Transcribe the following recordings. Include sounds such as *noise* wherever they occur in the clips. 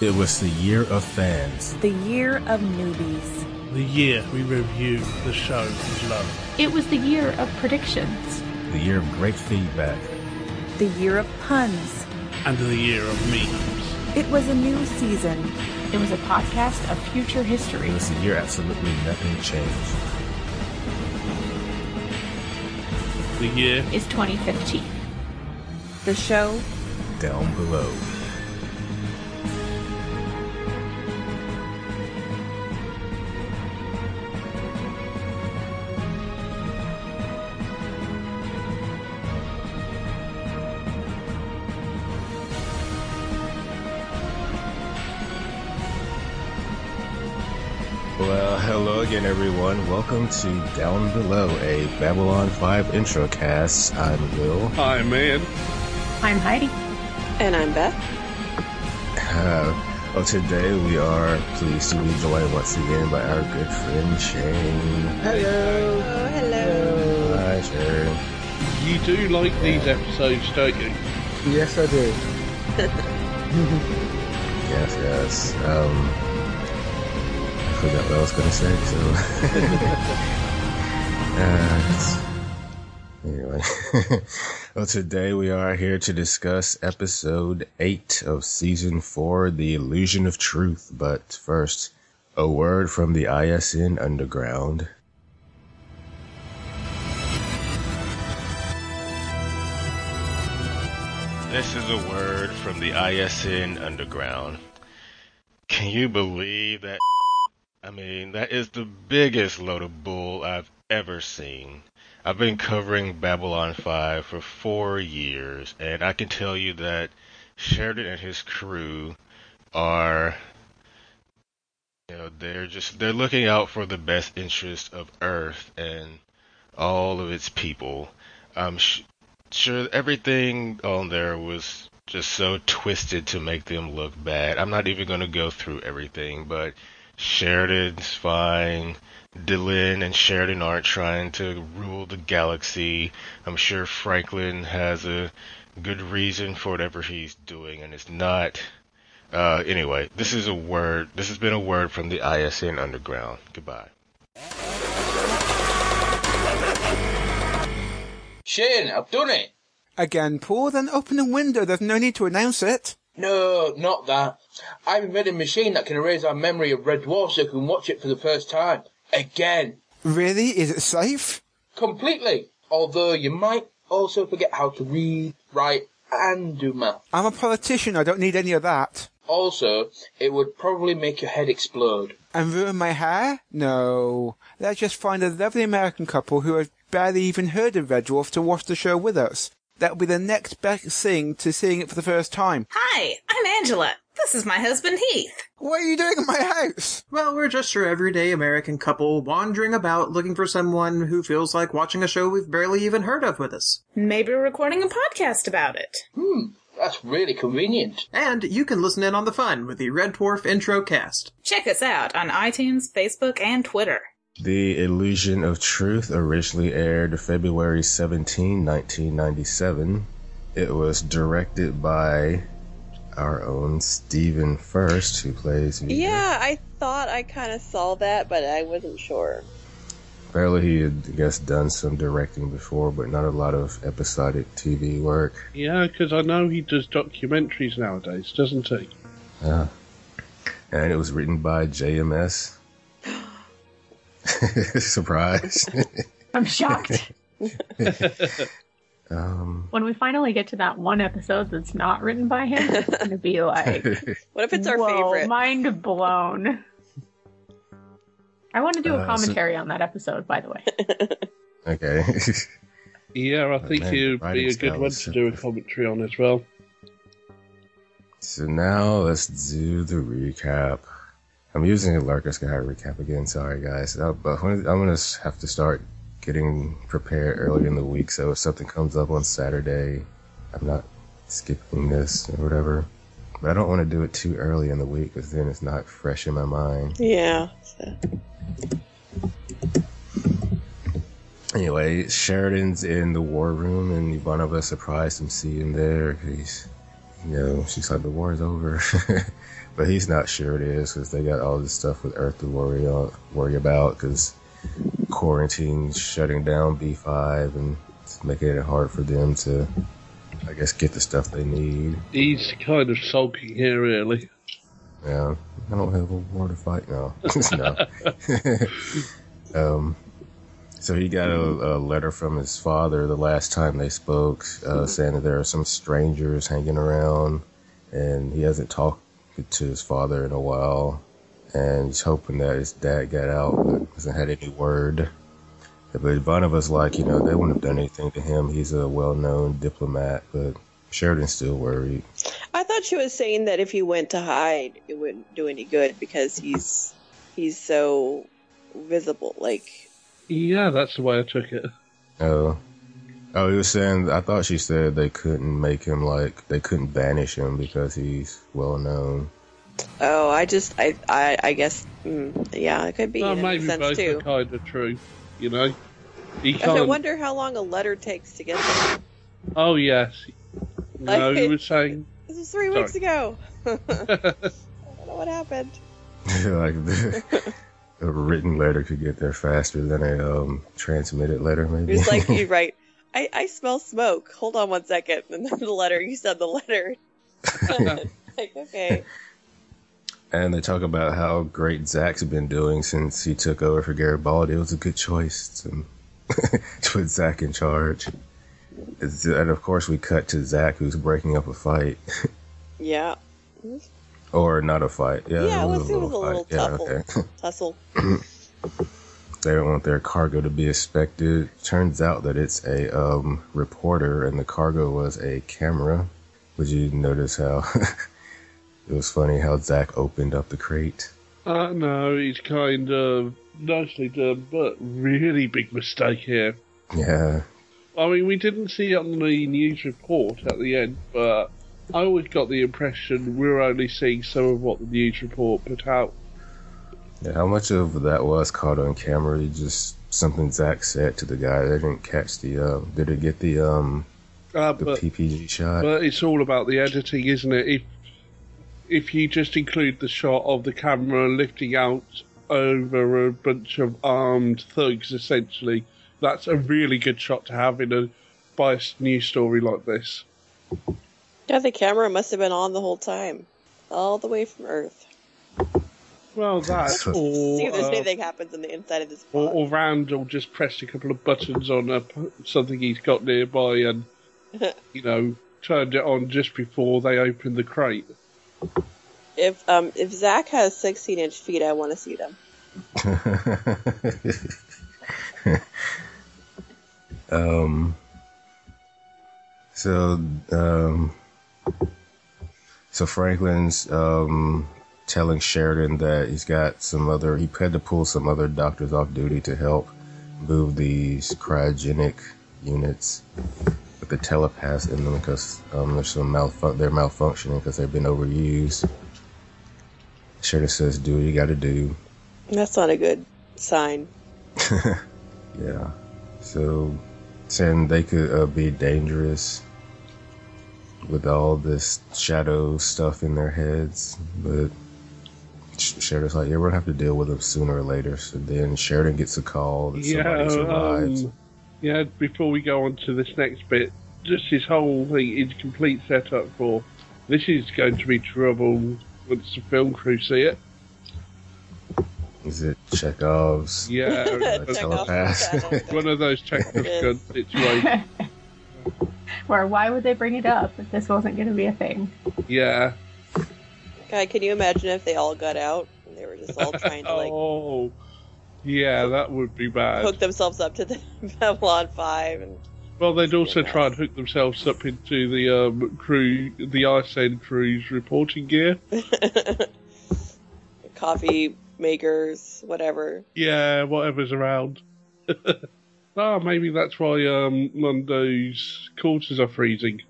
It was the year of fans. The year of newbies. The year we review the show we love. It was the year of predictions. The year of great feedback. The year of puns. And the year of memes. It was a new season. It was a podcast of future history. It was the year absolutely nothing changed. The year is 2015. The show down below. Again, everyone. Welcome to Down Below, a Babylon 5 intro cast. I'm Will. Hi, man. I'm Heidi. And I'm Beth. Uh, well, today we are pleased to be joined once again by our good friend Shane. Hello. Oh, hello. Hi, Shane. You do like these episodes, don't you? Yes, I do. *laughs* Yes, yes. Um, I forgot what I was going to say, so. *laughs* uh, anyway. *laughs* well, today we are here to discuss episode 8 of season 4, The Illusion of Truth. But first, a word from the ISN Underground. This is a word from the ISN Underground. Can you believe that? I mean, that is the biggest load of bull I've ever seen. I've been covering Babylon 5 for four years, and I can tell you that Sheridan and his crew are, you know, they're just, they're looking out for the best interest of Earth and all of its people. I'm sh- sure everything on there was just so twisted to make them look bad. I'm not even going to go through everything, but Sheridan's fine. Dylan and Sheridan aren't trying to rule the galaxy. I'm sure Franklin has a good reason for whatever he's doing, and it's not. Uh, anyway, this is a word. This has been a word from the ISN Underground. Goodbye. Shane, I've done it. Again, Paul, then open the window. There's no need to announce it. No, not that. I've invented a machine that can erase our memory of Red Dwarf so we can watch it for the first time. Again. Really? Is it safe? Completely. Although you might also forget how to read, write, and do math. I'm a politician. I don't need any of that. Also, it would probably make your head explode. And ruin my hair? No. Let's just find a lovely American couple who have barely even heard of Red Dwarf to watch the show with us. That'll be the next best thing to seeing it for the first time. Hi, I'm Angela. This is my husband Heath. What are you doing in my house? Well, we're just your everyday American couple wandering about looking for someone who feels like watching a show we've barely even heard of with us. Maybe we're recording a podcast about it. Hmm, that's really convenient. And you can listen in on the fun with the Red Dwarf intro cast. Check us out on iTunes, Facebook, and Twitter. The Illusion of Truth originally aired February 17, 1997. It was directed by our own Stephen Furst, who plays. Vito. Yeah, I thought I kind of saw that, but I wasn't sure. Apparently, he had, I guess, done some directing before, but not a lot of episodic TV work. Yeah, because I know he does documentaries nowadays, doesn't he? Yeah. And it was written by JMS. *laughs* Surprise. *laughs* I'm shocked. *laughs* um, when we finally get to that one episode that's not written by him, it's going to be like, what if it's our whoa, favorite? Mind blown. I want to do a Uh, so- commentary on that episode, by the way. okay. Yeah, I think man, he'd be a good one to do a commentary on as well. so now let's do the recap. I'm using a Lurker's Guide recap again. Sorry, guys. Uh, but when, I'm going to have to start getting prepared early in the week. So if something comes up on Saturday, I'm not skipping this or whatever. But I don't want to do it too early in the week because then it's not fresh in my mind. Yeah. so- Anyway, Sheridan's in the war room, and Ivanova surprised him seeing there. He's you know, she's like, the war is over. *laughs* but he's not sure it is because they got all this stuff with Earth to worry on, worry about because quarantine shutting down B5 and it's making it hard for them to, I guess, get the stuff they need. He's kind of sulking here, really. Yeah, I don't have a war to fight now. no. *laughs* *laughs* *laughs* um, so he got a, a, letter from his father the last time they spoke, uh, saying that there are some strangers hanging around, and he hasn't talked to his father in a while, and he's hoping that his dad got out, but hasn't had any word. But Ivanova's like, you know, they wouldn't have done anything to him. He's a well-known diplomat, but Sheridan's still worried. I thought she was saying that if he went to hide, it wouldn't do any good because he's he's so visible. Like, yeah, that's the way I took it. Oh, oh, he was saying. I thought she said they couldn't make him like they couldn't banish him because he's well known. Oh, I just, I, I, I guess, mm, yeah, it could be. Well, in maybe sense both too. are kind of true. You know, he I can't. wonder how long a letter takes to get there. Oh yes. No, Like- he was saying. This was three Sorry. weeks ago. *laughs* *laughs* I don't know what happened. *laughs* like the, a written letter could get there faster than a um, transmitted letter, maybe. He was like, you're right. I, I smell smoke. Hold on one second. And then the letter, you said the letter. *laughs* *laughs* like, okay. and they talk about how great Zach's been doing since he took over for Garibaldi. It was a good choice to, *laughs* to put Zach in charge. And of course, we cut to Zach, who's breaking up a fight. Yeah. or not a fight. Yeah, Yeah, it it was, was- a it little was a fight. little yeah, okay. Tussle. *clears throat* they don't want their cargo to be inspected. Turns out that it's a um, reporter, and the cargo was a camera. Would you notice how *laughs* it was funny how Zach opened up the crate? Uh, no, he's kind of nicely done, but really big mistake here. Yeah, I mean, we didn't see it on the news report at the end, but I always got the impression we were only seeing some of what the news report put out. Yeah, how much of that was caught on camera? You just something Zach said to the guy. They didn't catch the. Uh, did it get the um Uh, the but, PPG shot? but it's all about the editing, isn't it? If if you just include the shot of the camera lifting out over a bunch of armed thugs, essentially, that's a really good shot to have in a biased news story like this. Yeah, the camera must have been on the whole time. All the way from Earth. Well, that *laughs* See if there's uh, anything happens on the inside of this or, or Randall just pressed a couple of buttons on a, something he's got nearby and, *laughs* you know, turned it on just before they opened the crate. If um if Zach has 16 inch feet, I want to see them. *laughs* um. So um. So Franklin's um telling Sheridan that he's got some other. He had to pull some other doctors off duty to help move these cryogenic units with the telepaths in them because um, there's some malfun- they're malfunctioning because they've been overused. Sheridan says, "Do what you got to do." That's not a good sign. *laughs* Yeah. So, saying they could uh, be dangerous with all this shadow stuff in their heads, but Sheridan's like, yeah, we're gonna have to deal with them sooner or later. So then Sheridan gets a call that Yeah, somebody survives. um, yeah. Before we go on to this next bit, just this whole thing is complete setup for this is going to be trouble once the film crew see it. Is it Chekhov's? Yeah, telepath? *laughs* one of those Chekhov *laughs* gun situations. *laughs* Where why would they bring it up if this wasn't going to be a thing? Yeah. God, can you imagine if they all got out and they were just all *laughs* trying to like oh, yeah, that would be bad. hook themselves up to the *laughs* Babylon Five and Well, they'd also try and hook themselves up into the um, crew, the ISN crew's reporting gear. *laughs* coffee makers, whatever. Yeah, whatever's around. ah, maybe that's why um, Londo's quarters are freezing.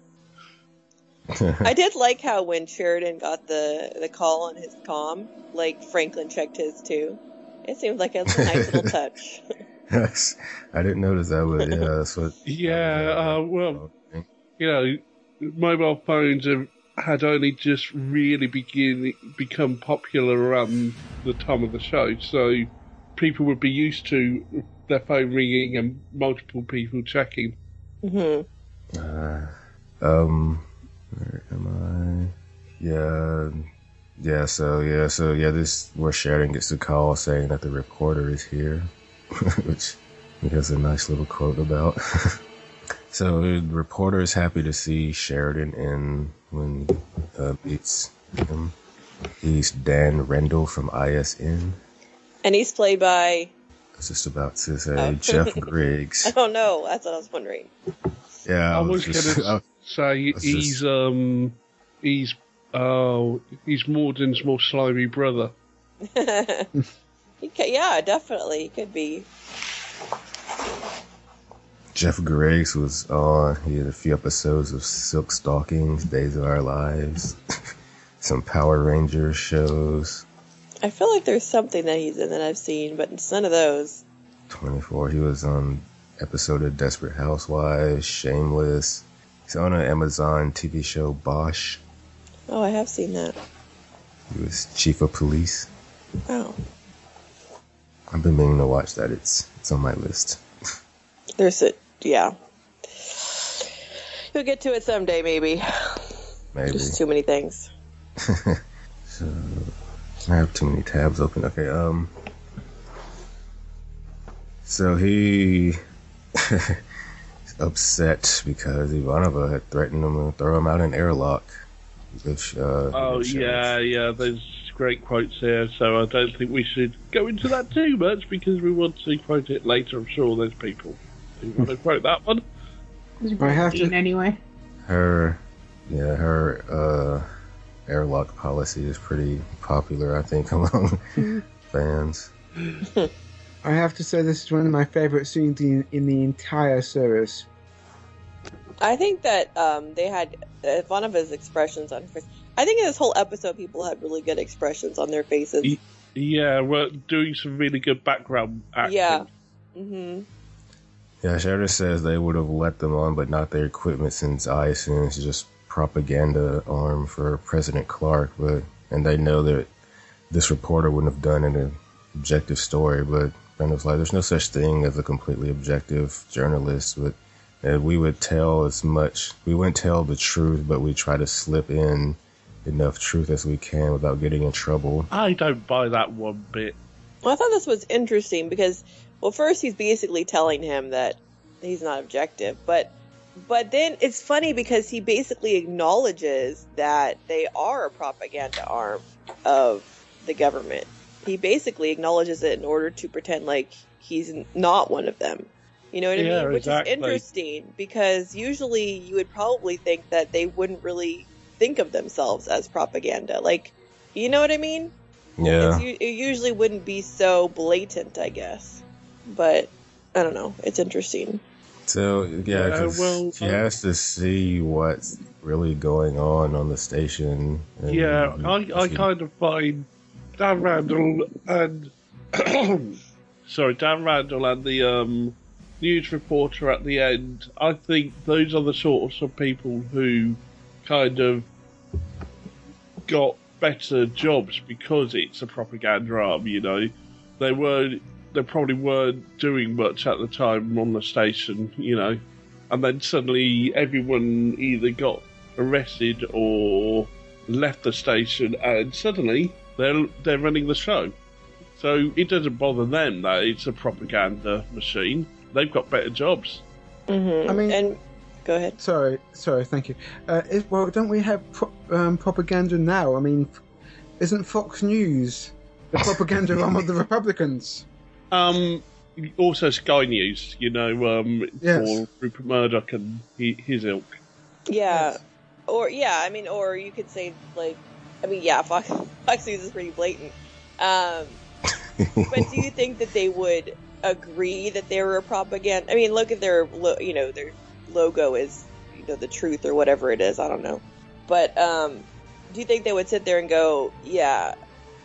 I did like how when Sheridan got the the call on his com, like Franklin checked his too. It seemed like a nice little *laughs* touch. Yes. I didn't notice that, but yeah, that's what. *laughs* Yeah, uh, well, you know, mobile phones have had only just really begin become popular around the time of the show, so people would be used to their phone ringing and multiple people checking. hmm Uh, um, where am I? Yeah, yeah. So yeah, so yeah. This where Sheridan gets a call saying that the reporter is here, *laughs* which he has a nice little quote about. *laughs* so the reporter is happy to see Sheridan in when uh, meets him. He's Dan Randall from ISN. And he's played by. I was just about to say Oh. Jeff *laughs* Griggs. I don't know. That's what I was wondering. Yeah, I I was was just. gonna say was he's just- um he's oh he's Morden's more slimy brother. *laughs* He ca yeah, definitely. He could be. Jeff Griggs was on. He had a few episodes of Silk Stockings, Days of Our Lives, *laughs* some Power Rangers shows. I feel like there's something that he's in that I've seen, but it's none of those. 24. He was on episode of Desperate Housewives, Shameless. He's on an Amazon TV show Bosch. Oh, I have seen that. He was chief of police. Oh, I've been meaning to watch that. It's it's on my list. there's a yeah. You'll get to it someday, maybe. Maybe. Just too many things. *laughs* So I have too many tabs open. Okay, um so he *laughs* upset because Ivanova had threatened him to throw him out an airlock. If, uh, Oh if- yeah, yeah. There's great quotes here, so I don't think we should go into that too much because we want to quote it later. I'm sure there's people who want to *laughs* quote that one. I have to- anyway. her yeah, her uh airlock policy is pretty popular, I think, *laughs* among *laughs* fans. I have to say this is one of my favourite scenes in, in the entire series. I think that um, they had uh, one of his expressions on face. I think in this whole episode, people had really good expressions on their faces. Yeah, we're doing some really good background acting. Yeah. hmm Yeah, Sheridan says they would have let them on, but not their equipment since I assume it's just propaganda arm for President Clark. But and they know that this reporter wouldn't have done an objective story. But Brenda's like, there's no such thing as a completely objective journalist. But and we would tell as much. We wouldn't tell the truth, but we try to slip in enough truth as we can without getting in trouble. I don't buy that one bit. Well, I thought this was interesting because, well, first he's basically telling him that he's not objective, but but then it's funny because he basically acknowledges that they are a propaganda arm of the government. He basically acknowledges it in order to pretend like he's not one of them. You know what I Yeah, mean? Which exactly. is interesting because usually you would probably think that they wouldn't really think of themselves as propaganda. Like, you know what I mean? Yeah. It's, it usually wouldn't be so blatant, I guess. But I don't know. It's interesting. So yeah, Yeah, 'cause well, she um, has to see what's really going on on the station. and Yeah, I, I kind of find Dan Randall and *coughs* sorry, Dan Randall and the um, news reporter at the end. I think those are the sorts of people who kind of got better jobs because it's a propaganda arm. You know, they were they probably weren't doing much at the time on the station. You know, and then suddenly everyone either got arrested or left the station, and suddenly they're they're running the show. So it doesn't bother them that it's a propaganda machine. They've got better jobs. Mm-hmm. I mean- and go ahead. Sorry, sorry, thank you. Uh, is, well, don't we have pro- um, propaganda now? I mean, isn't Fox News the *laughs* propaganda arm of the Republicans? Um, also Sky News, you know, um, Yes. for Rupert Murdoch and he, his ilk. Yeah. Or yeah, I mean, or you could say like, I mean, yeah, Fox, *laughs* Fox News is pretty blatant. Um, *laughs* but do you think that they would agree that they were a propaganda? I mean, look at their, lo- you know, their logo is, you know, the truth or whatever it is. I don't know. But um, do you think they would sit there and go, yeah,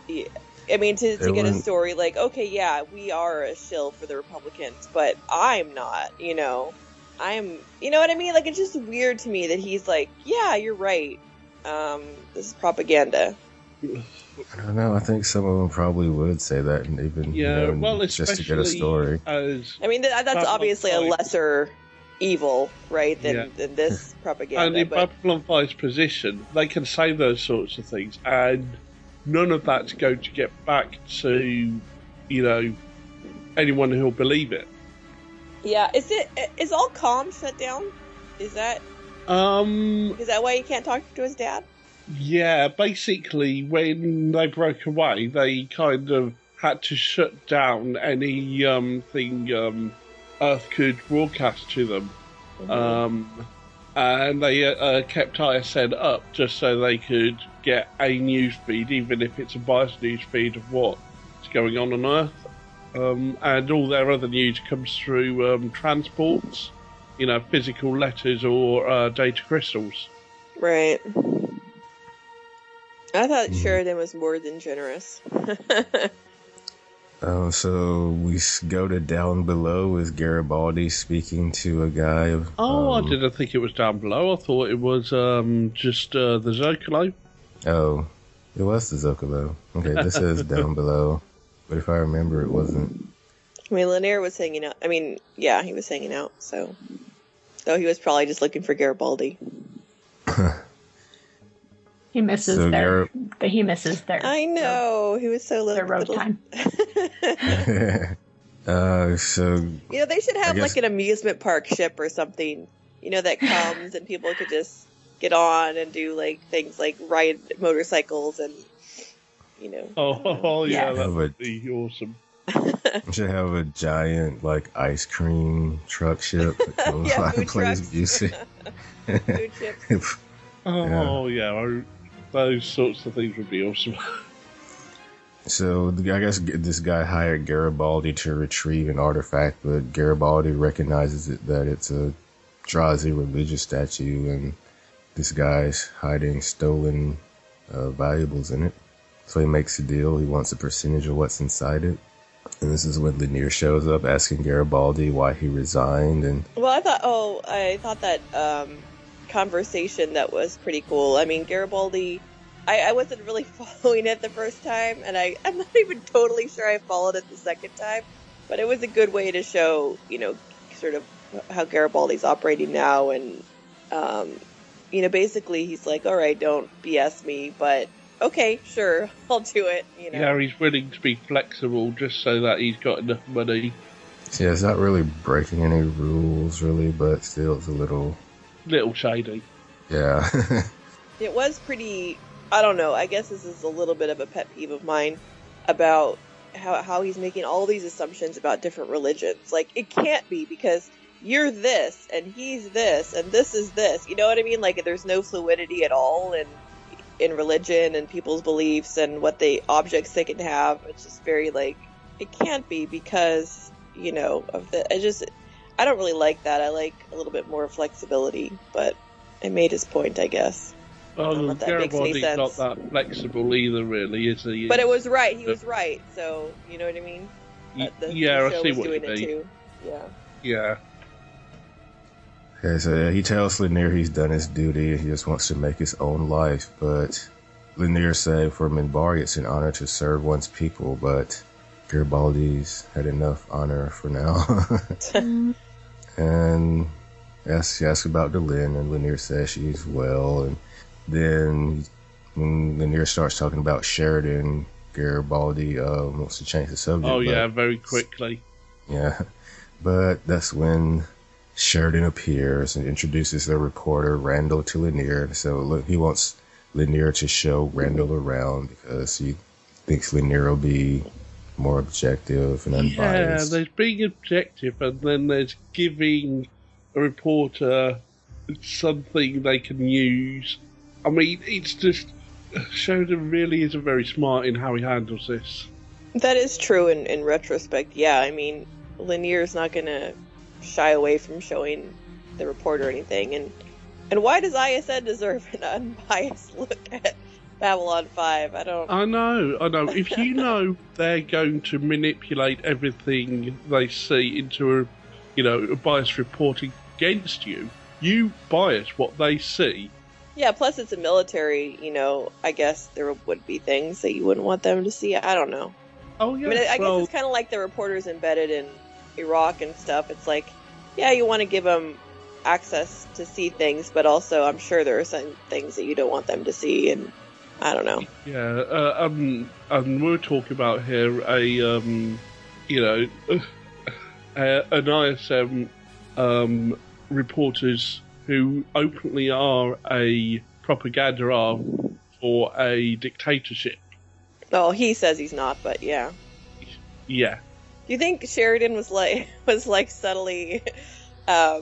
yeah. I mean, to, to get a story like, okay, yeah, we are a shill for the Republicans, but I'm not, you know. I'm, you know what I mean? Like, it's just weird to me that he's like, yeah, you're right. Um, this is propaganda. *laughs* I don't know. I think some of them probably would say that, and even you Yeah, know, well, just to get a story. as I mean, th- that's Babylon obviously a lesser evil, right, than, Yeah. than this propaganda. and in but Babylon 5's position, they can say those sorts of things, and none of that's going to get back to, you know, anyone who'll believe it. yeah, is it is all calm shut down? Is that Um, is that why he can't talk to his dad? Yeah, basically, when they broke away, they kind of had to shut down any um thing um Earth could broadcast to them. Um, and they uh, uh, kept ISN up just so they could get a news feed, even if it's a biased news feed of what's going on on Earth. Um, and all their other news comes through um, transports, you know, physical letters or uh, data crystals. Right. I thought Mm-hmm. Sheridan was more than generous. *laughs* Oh, so we s- go to down below with Garibaldi speaking to a guy. Oh, um, I didn't think it was down below. I thought it was um, just uh, the Zocalo. Oh, it was the Zocalo. Okay, this is *laughs* down below, but if I remember, it wasn't. I mean, Lennier was hanging out. I mean, yeah, he was hanging out. So, so he was probably just looking for Garibaldi. *laughs* He misses So their. Gar- He misses their. I know he was so little. Their road little- time. *laughs* uh, so You know, they should have guess- like an amusement park ship or something. You know, that comes and people could just get on and do like things like ride motorcycles and you know. Oh, *laughs* oh yeah, Yeah. that would be awesome. *laughs* we should have a giant like ice cream truck ship that comes Yeah, by food and plays music. Food chips. Oh yeah, I- those sorts of things would be awesome. *laughs* So I guess this guy hired Garibaldi to retrieve an artifact, but Garibaldi recognizes it, that it's a Drazi religious statue, and this guy's hiding stolen uh, valuables in it. So he makes a deal. He wants a percentage of what's inside it. And this is when Lennier shows up asking Garibaldi why he resigned, and Well, I thought. Oh, I thought that um, conversation that was pretty cool. I mean, Garibaldi. I, I wasn't really *laughs* following it the first time, and I, I'm not even totally sure I followed it the second time. But it was a good way to show, you know, sort of how Garibaldi's operating now, and um, you know, basically he's like, "All right, don't BS me, but okay, sure, *laughs* I'll do it." You know. Yeah, he's willing to be flexible just so that he's got enough money. yeah, it's not really breaking any rules, really, but still, it's a little, Little shady. yeah. It was pretty. I don't know. I guess this is a little bit of a pet peeve of mine about how how he's making all these assumptions about different religions. Like it can't be because you're this and he's this and this is this. You know what I mean? Like there's no fluidity at all in in religion and people's beliefs and what they objects they can have. It's just very like it can't be because you know of the. I just I don't really like that. I like a little bit more flexibility, but it made his point, I guess. I don't know Oh, if that makes any Garibaldi's not sense. that flexible either, really, is he? But it was right. He was right. So you know what I mean. Y- Uh, the, yeah, the I see was what you doing it mean. too. Yeah. Yeah. Okay, so yeah, he tells Lennier he's done his duty. He just wants to make his own life. But Lennier say for Minbari it's an honor to serve one's people, but Garibaldi's had enough honor for now. *laughs* *laughs* and asks, he asks about Delenn, and Lennier says she's well. And then when Lennier starts talking about Sheridan, Garibaldi uh, wants to change the subject. Oh yeah, very quickly. yeah. But that's when Sheridan appears and introduces the reporter Randall to Lennier. So look, he wants Lennier to show Randall around because he thinks Lennier will be more objective and unbiased. Yeah, there's being objective, and then there's giving a reporter something they can use. I mean, it's just Sheridan really isn't very smart in how he handles this. That is true in, in retrospect. Yeah, I mean, Lennier's not going to shy away from showing the report or anything. And and why does ISN deserve an unbiased *laughs* look at Babylon 5? I don't. I know, I know. If you *laughs* know they're going to manipulate everything they see into a, you know, a biased reporting against you, you bias what they see Yeah, plus it's a military, you know, I guess there would be things that you wouldn't want them to see. I don't know. Oh yeah. I mean, I well, guess it's kind of like the reporters embedded in Iraq and stuff. It's like, yeah, you want to give them access to see things, but also I'm sure there are some things that you don't want them to see, and I don't know. Yeah, uh, um, and we're talking about here a, um, you know, *sighs* a, an ISN um, reporters who openly are a propaganda arm for a dictatorship. Oh, he says he's not, but yeah. Yeah. Do you think Sheridan was like *laughs* was like subtly *laughs* uh,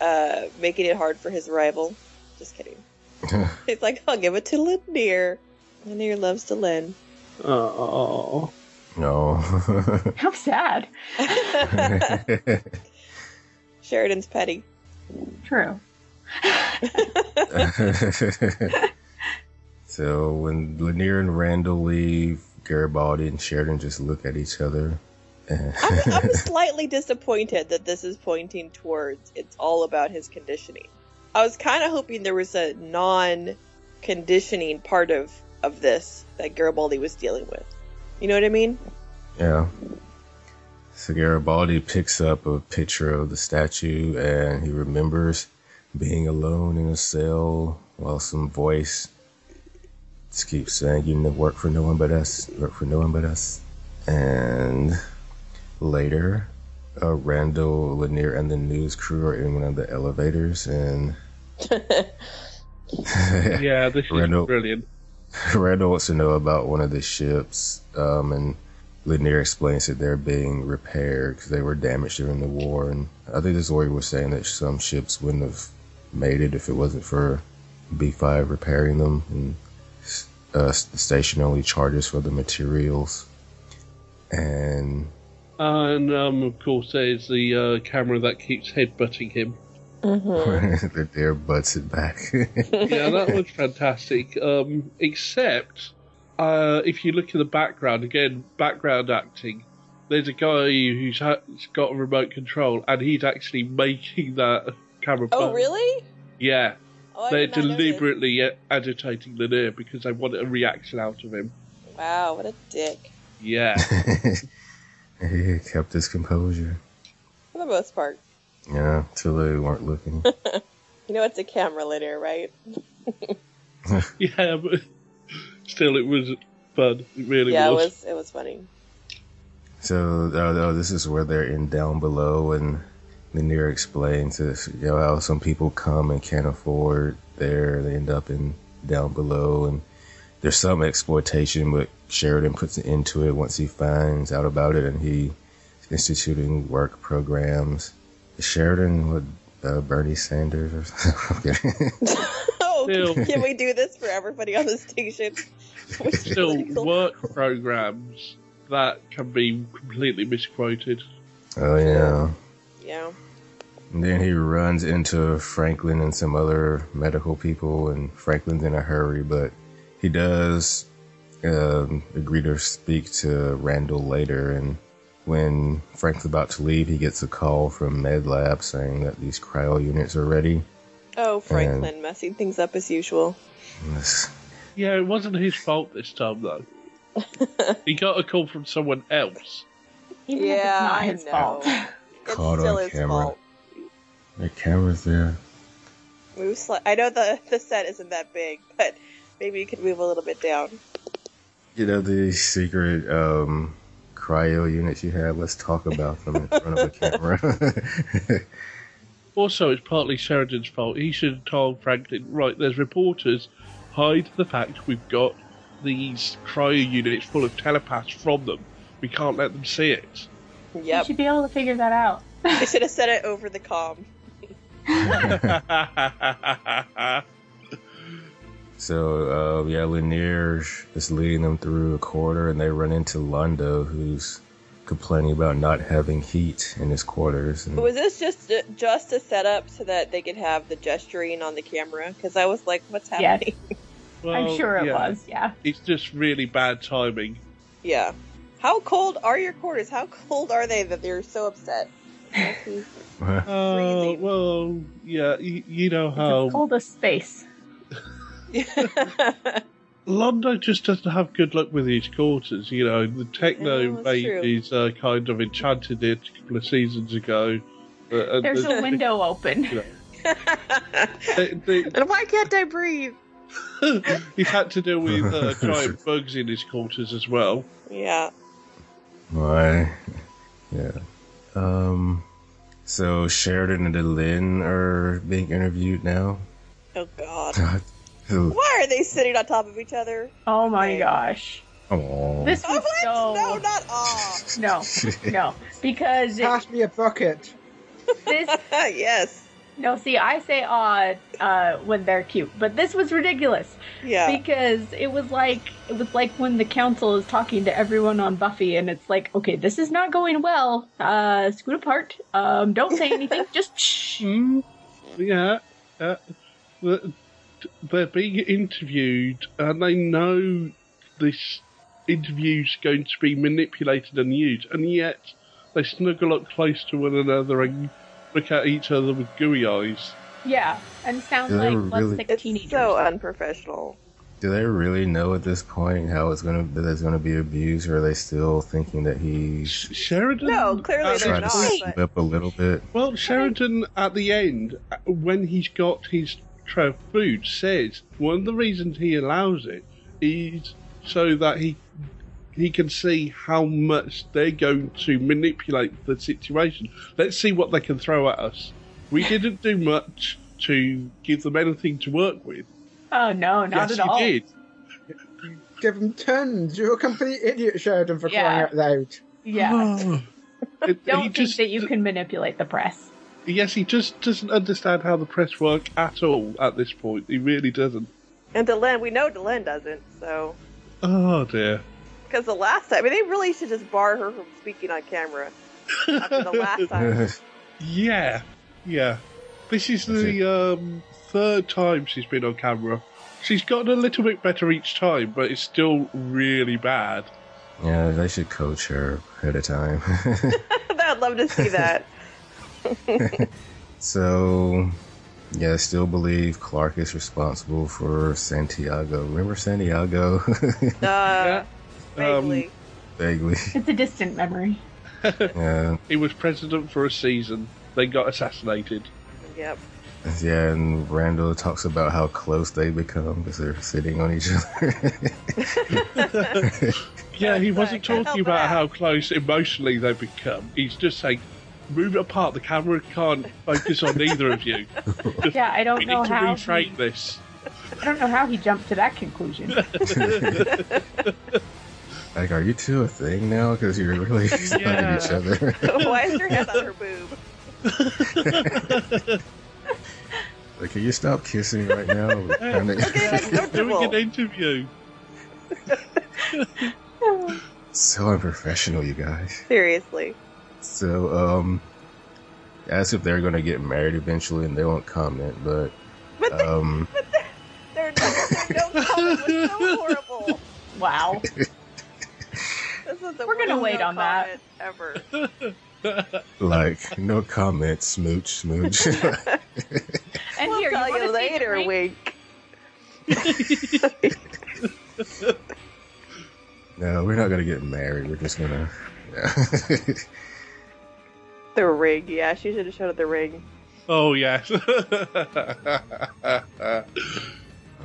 uh, making it hard for his rival? Just kidding. *laughs* He's like, I'll give it to Lennier. Lennier loves to lend. Oh. No. *laughs* How sad. *laughs* Sheridan's petty. True. so when Lennier and Randall leave, Garibaldi and Sheridan just look at each other. I'm, I'm slightly disappointed that this is pointing towards it's all about his conditioning. I was kind of hoping there was a non-conditioning part of of this that Garibaldi was dealing with. You know what I mean? Yeah. So Garibaldi picks up a picture of the statue and he remembers being alone in a cell while some voice just keeps saying, You work for no one but us, work for no one but us. And later, uh, Randall, Lennier, and the news crew are in one of the elevators and. *laughs* yeah, this is Randall, brilliant. *laughs* Randall wants to know about one of the ships, um, and Lennier explains that they're being repaired because they were damaged during the war. And I think this he was saying that some ships wouldn't have made it if it wasn't for B5 repairing them. And uh, the station only charges for the materials. And and um, of course, there's the uh, camera that keeps headbutting him. Mm-hmm. *laughs* that their butts it back. *laughs* yeah, that was fantastic. Um, except uh, if you look at the background again, background acting. There's a guy who's ha- got a remote control, and he's actually making that camera. Oh, bump. really? Yeah. Oh, They're did notice. deliberately agitating Lennier because they want a reaction out of him. Wow, what a dick. Yeah. *laughs* he kept his composure. For the most part. Yeah, till they weren't looking. *laughs* You know it's a camera Lennier, right? *laughs* yeah, but still, it was fun. It really yeah, was. it was. It was funny. So uh, oh, this is where they're in down below, and Lennier explains this, you know, how some people come and can't afford there, they end up in down below, and there's some exploitation, but Sheridan puts an end to it once he finds out about it, and he instituting work programs. Sheridan with uh, Bernie Sanders or something. *laughs* *laughs* oh, Still. *laughs* can we do this for everybody on the station? Still, work programs that can be completely misquoted. oh yeah. Yeah. And then he runs into Franklin and some other medical people, and Franklin's in a hurry, but he does um, agree to speak to Randall later. And when Frank's about to leave, he gets a call from MedLab saying that these cryo units are ready. Oh, Franklin messing things up as usual. And this- Yeah, it wasn't his fault this time, though. *laughs* he got a call from someone else. Even yeah, if it's not I his know. fault. It's *laughs* Caught still on his camera. fault. The camera's there. Move sli- I know the the set isn't that big, but maybe you could move a little bit down. You know, the secret um, cryo units you have, let's talk about them in front of a camera. *laughs* Also, it's partly Sheridan's fault. He should have told Franklin, right, there's reporters, hide the fact we've got these cryo units full of telepaths from them. We can't let them see it. You Yep. should be able to figure that out. they should have said it over the comm. *laughs* *laughs* So, uh, yeah, Lennier is leading them through a corridor, and they run into Londo, who's complaining about not having heat in his quarters. And was this just just a setup so that they could have the gesturing on the camera? Because I was like, what's Yes. happening? *laughs* I'm sure it yeah. was, yeah. It's just really bad timing. Yeah. How cold are your quarters? How cold are they that they're so upset? *laughs* Uh, well, yeah, you, you know It's how the coldest space. Londo just doesn't have good luck with his quarters. You know, the techno Yeah, that's true. babies uh, kind of enchanted it a couple of seasons ago. Uh, and There's the- a window open. *laughs* the- *laughs* the- and why can't I breathe? *laughs* he's had to deal with uh, giant bugs in his quarters as well. Yeah. Why? Yeah. Um. So Sheridan and Lynn are being interviewed now. Oh God. Oh, Why are they sitting on top of each other? Oh my gosh. Oh, This was Oh, so No, not aw. *laughs* no, no, because it, Pass me a bucket. this *laughs* yes. no. See, I say odd uh, when they're cute, but this was ridiculous Yeah. because it was like it was like when the council is talking to everyone on Buffy, and it's like, okay, this is not going well. Uh, scoot apart. Um, don't say anything. *laughs* Just shh. Yeah, uh, the- they're being interviewed, and they know this interview's going to be manipulated and used, and yet they snuggle up close to one another and look at each other with gooey eyes. Yeah, and sound Do they like really- bloodsick It's teenagers. so unprofessional. Do they really know at this point how it's gonna that it's gonna be abused, or are they still thinking that he's Sheridan. No, clearly they're trying the to not. but- up a little bit? Well, Sheridan at the end, uh, when he's got his tray of food, says one of the reasons he allows it is so that he he can see how much they're going to manipulate the situation. Let's see what they can throw at us. We *laughs* didn't do much to give them anything to work with. Oh no, not yes, at all. you did. Give them tons. You're a complete idiot, Sheridan, for Yeah. crying out loud. Yeah, *sighs* It- don't think just, that you can manipulate the press. Yes, he just doesn't understand how the press work at all at this point. He really doesn't. And Delenn, we know Delenn doesn't. So, Oh dear. because the last time, I mean, they really should just bar her from speaking on camera. After the last *laughs* time. Yeah, yeah. This is That's the um, third time she's been on camera. She's gotten a little bit better each time, but it's still really bad. yeah, they should coach her ahead of time. *laughs* *laughs* I'd love to see that. *laughs* so, yeah, I still believe Clark is responsible for Santiago. Remember Santiago? *laughs* Uh, vaguely. Vaguely. It's a distant memory. *laughs* Yeah, He was president for a season, then got assassinated. yep. yeah, and Randall talks about how close they become because they're sitting on each other. Yeah, he wasn't talking about how close emotionally they've become. He's just saying, move it apart. The camera can't focus on either of you. Yeah, I don't need know to how. reframe He, this. *laughs* I don't know how he jumped to that conclusion. *laughs* *laughs* like, are you two a thing now? Because you're really stuck at each other. Why is your hand on her boob? like, can you stop kissing right now? We're kinda- Doing an interview. so unprofessional, you guys. Seriously. So, um, as if they're gonna get married eventually, and they won't comment, but, but um, Their, their no comment was so horrible. Wow. This is the We're gonna wait no on that. Ever. like, no comment, smooch, smooch. *laughs* And We'll here, tell you, you wanna see the later, ring? wink. *laughs* no, we're not gonna get married. We're just gonna. *laughs* Yeah. The ring, yeah, she should have showed it the ring. Oh, yes. *laughs*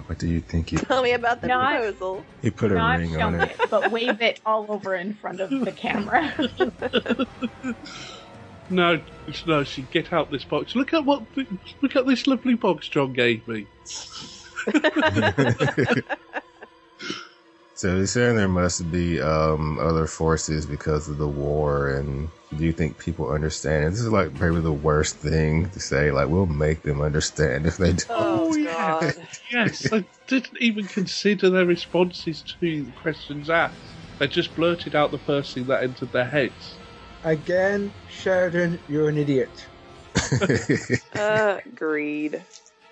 what do you think? He, *laughs* Tell me about the Not- proposal. he put a Not ring show on it, it. but wave it all over in front of the camera. *laughs* no, no, she get out this box. Look at what, look at this lovely box John gave me. So they're saying there must be um, other forces because of the war, and do you think people understand? And this is like probably the worst thing to say. Like we'll make them understand if they don't. Oh, yeah. God. Yes, I didn't even consider their responses to the questions asked. They just blurted out the first thing that entered their heads. Again, Sheridan, you're an idiot. *laughs* Uh, greed.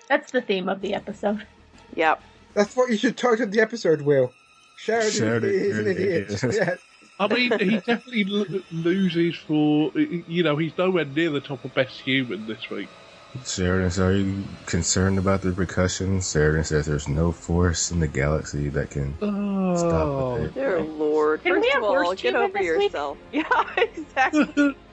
That's the theme of the episode. Yep. That's what you should title the episode, Will. Sheridan, Sheridan, is you're an an idiot. idiot. *laughs* yes. I mean, he definitely l- loses for you know he's nowhere near the top of best human this week. Sheridan says, Are you concerned about the repercussions? Sheridan says there's no force in the galaxy that can stop oh. it. Dear Lord. Can First we have of all, horse get over this week? yourself. *laughs* Yeah, exactly. *laughs*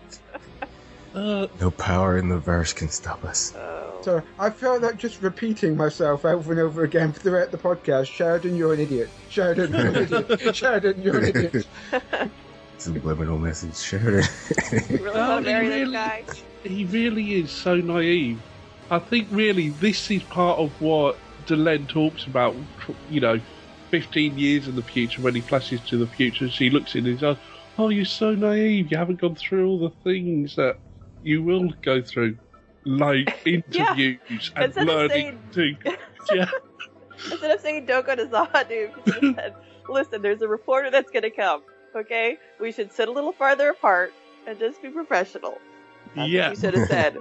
No power in the verse can stop us. So I felt like just repeating myself over and over again throughout the podcast. Sheridan, you're an idiot. Sheridan, you're an idiot. *laughs* Sheridan, you're an idiot. *laughs* Subliminal message, Sheridan. *laughs* really Oh, want he really- guy? He really is so naive. I think really this is part of what Delenn talks about. You know, fifteen years in the future when he flashes to the future, and she looks in his eyes. Oh, you're so naive. You haven't gone through all the things that you will go through, like *laughs* interviews and Instead of learning to. *laughs* Yeah. Instead of saying don't go to Zaha, dude, you should *laughs* said, listen, there's a reporter that's going to come. Okay? We should sit a little farther apart and just be professional. That's yeah. what you should have said.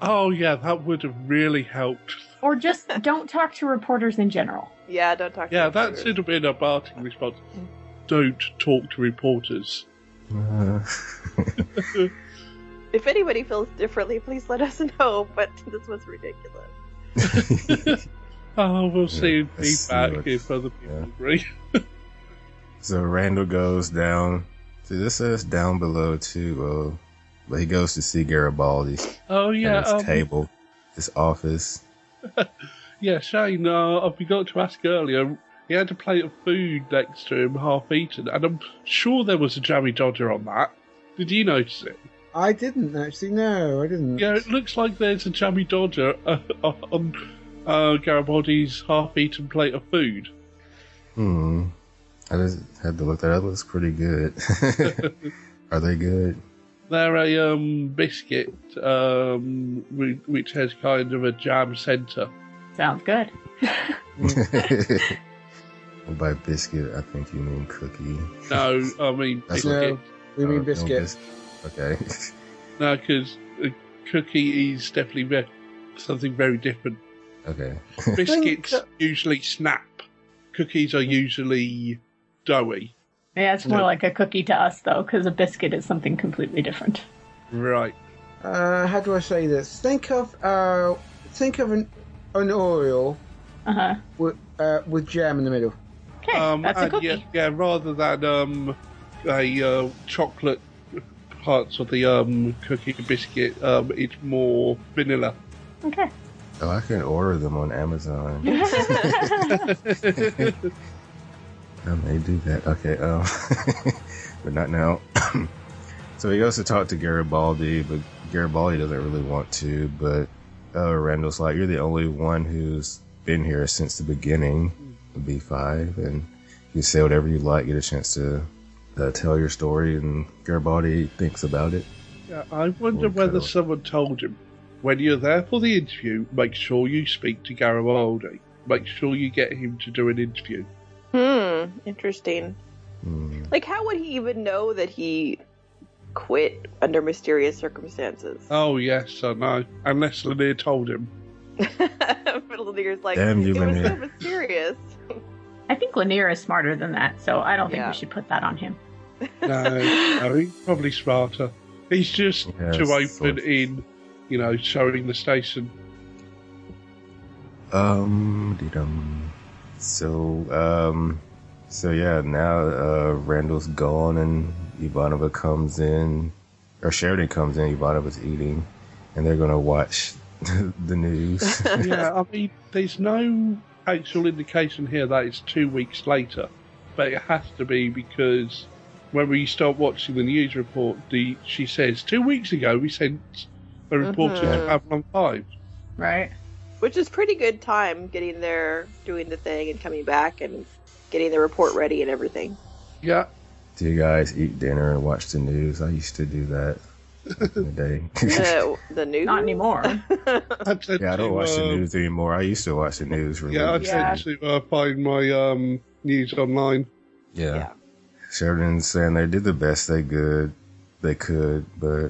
Oh yeah, that would have really helped. Or just don't talk to reporters in general. Yeah, don't talk Yeah, to that reporters. should have been a Barting response. Don't talk to reporters. Uh, If anybody feels differently, please let us *laughs* know, but this was ridiculous. *laughs* Oh, we'll see in let's see what- if other people agree. *laughs* so Randall goes down. See, this says down below too, uh, but he goes to see Garibaldi Oh yeah, at his um, table, his office. yeah. Shane, uh, I forgot to ask earlier. He had a plate of food next to him, half eaten, and I'm sure there was a jammy dodger on that. Did you notice it? I didn't actually. No, I didn't. Yeah, it looks like there's a jammy dodger uh, on uh, Garibaldi's half-eaten plate of food. Hmm. I just had to look that up. Looks pretty good. *laughs* Are they good? They're a um, biscuit um, which has kind of a jam centre. Sounds good. *laughs* By biscuit, I think you mean cookie. No, I mean That's biscuit. No, we mean no biscuit. Bis- Okay. *laughs* No, because a cookie is definitely ve- something very different. okay. *laughs* Biscuits usually snap. Cookies are usually doughy. Yeah, it's more No. like a cookie to us, though, because a biscuit is something completely different. Right. Uh, how do I say this? Think of uh, think of an an Oreo Uh huh. with uh, with jam in the middle. Okay, Um, that's a cookie. yeah, yeah, rather than um, a uh, chocolate parts of the um, cookie biscuit, um, it's more vanilla. Okay. Oh, I can order them on Amazon. *laughs* I may do that. Okay. Um, *laughs* but not now. *clears throat* so he goes to talk to Garibaldi, but Garibaldi doesn't really want to. But uh, Randall's like, "You're the only one who's been here since the beginning of B5, and you say whatever you like. Get a chance to uh, tell your story." And Garibaldi thinks about it. Yeah, I wonder Or whether someone told him when you're there for the interview, make sure you speak to Garibaldi. Make sure you get him to do an interview. Hmm, interesting. Hmm. Like, how would he even know that he quit under mysterious circumstances? Oh yes, I know. Unless Lennier told him. *laughs* Fiddler's like, Damn you, it was so mysterious. I think Lennier is smarter than that, so I don't think Yeah. we should put that on him. No, no, he's probably smarter. He's just Yes, too open sort of. in, you know, showing the station. Um, dee-dum. so, um, so yeah, now, uh, Randall's gone and Ivanova comes in, or Sheridan comes in, Ivanova's eating, and they're gonna watch *laughs* the news. *laughs* yeah, I mean, there's no actual indication here that it's two weeks later, but it has to be because when we start watching the news report, the she says two weeks ago we sent a reporter to Mhm. Babylon Five. Right. Which is pretty good time getting there, doing the thing, and coming back and getting the report ready and everything. Yeah, do you guys eat dinner and watch the news? I used to do that in the day. *laughs* the, *laughs* the news? Not anymore. *laughs* I yeah, I don't to, watch the um, news anymore. I used to watch the news. Really. Yeah, I religiously. tend to uh, find my um, news online. Yeah. Yeah. Sheridan's saying they did the best they could, they could, but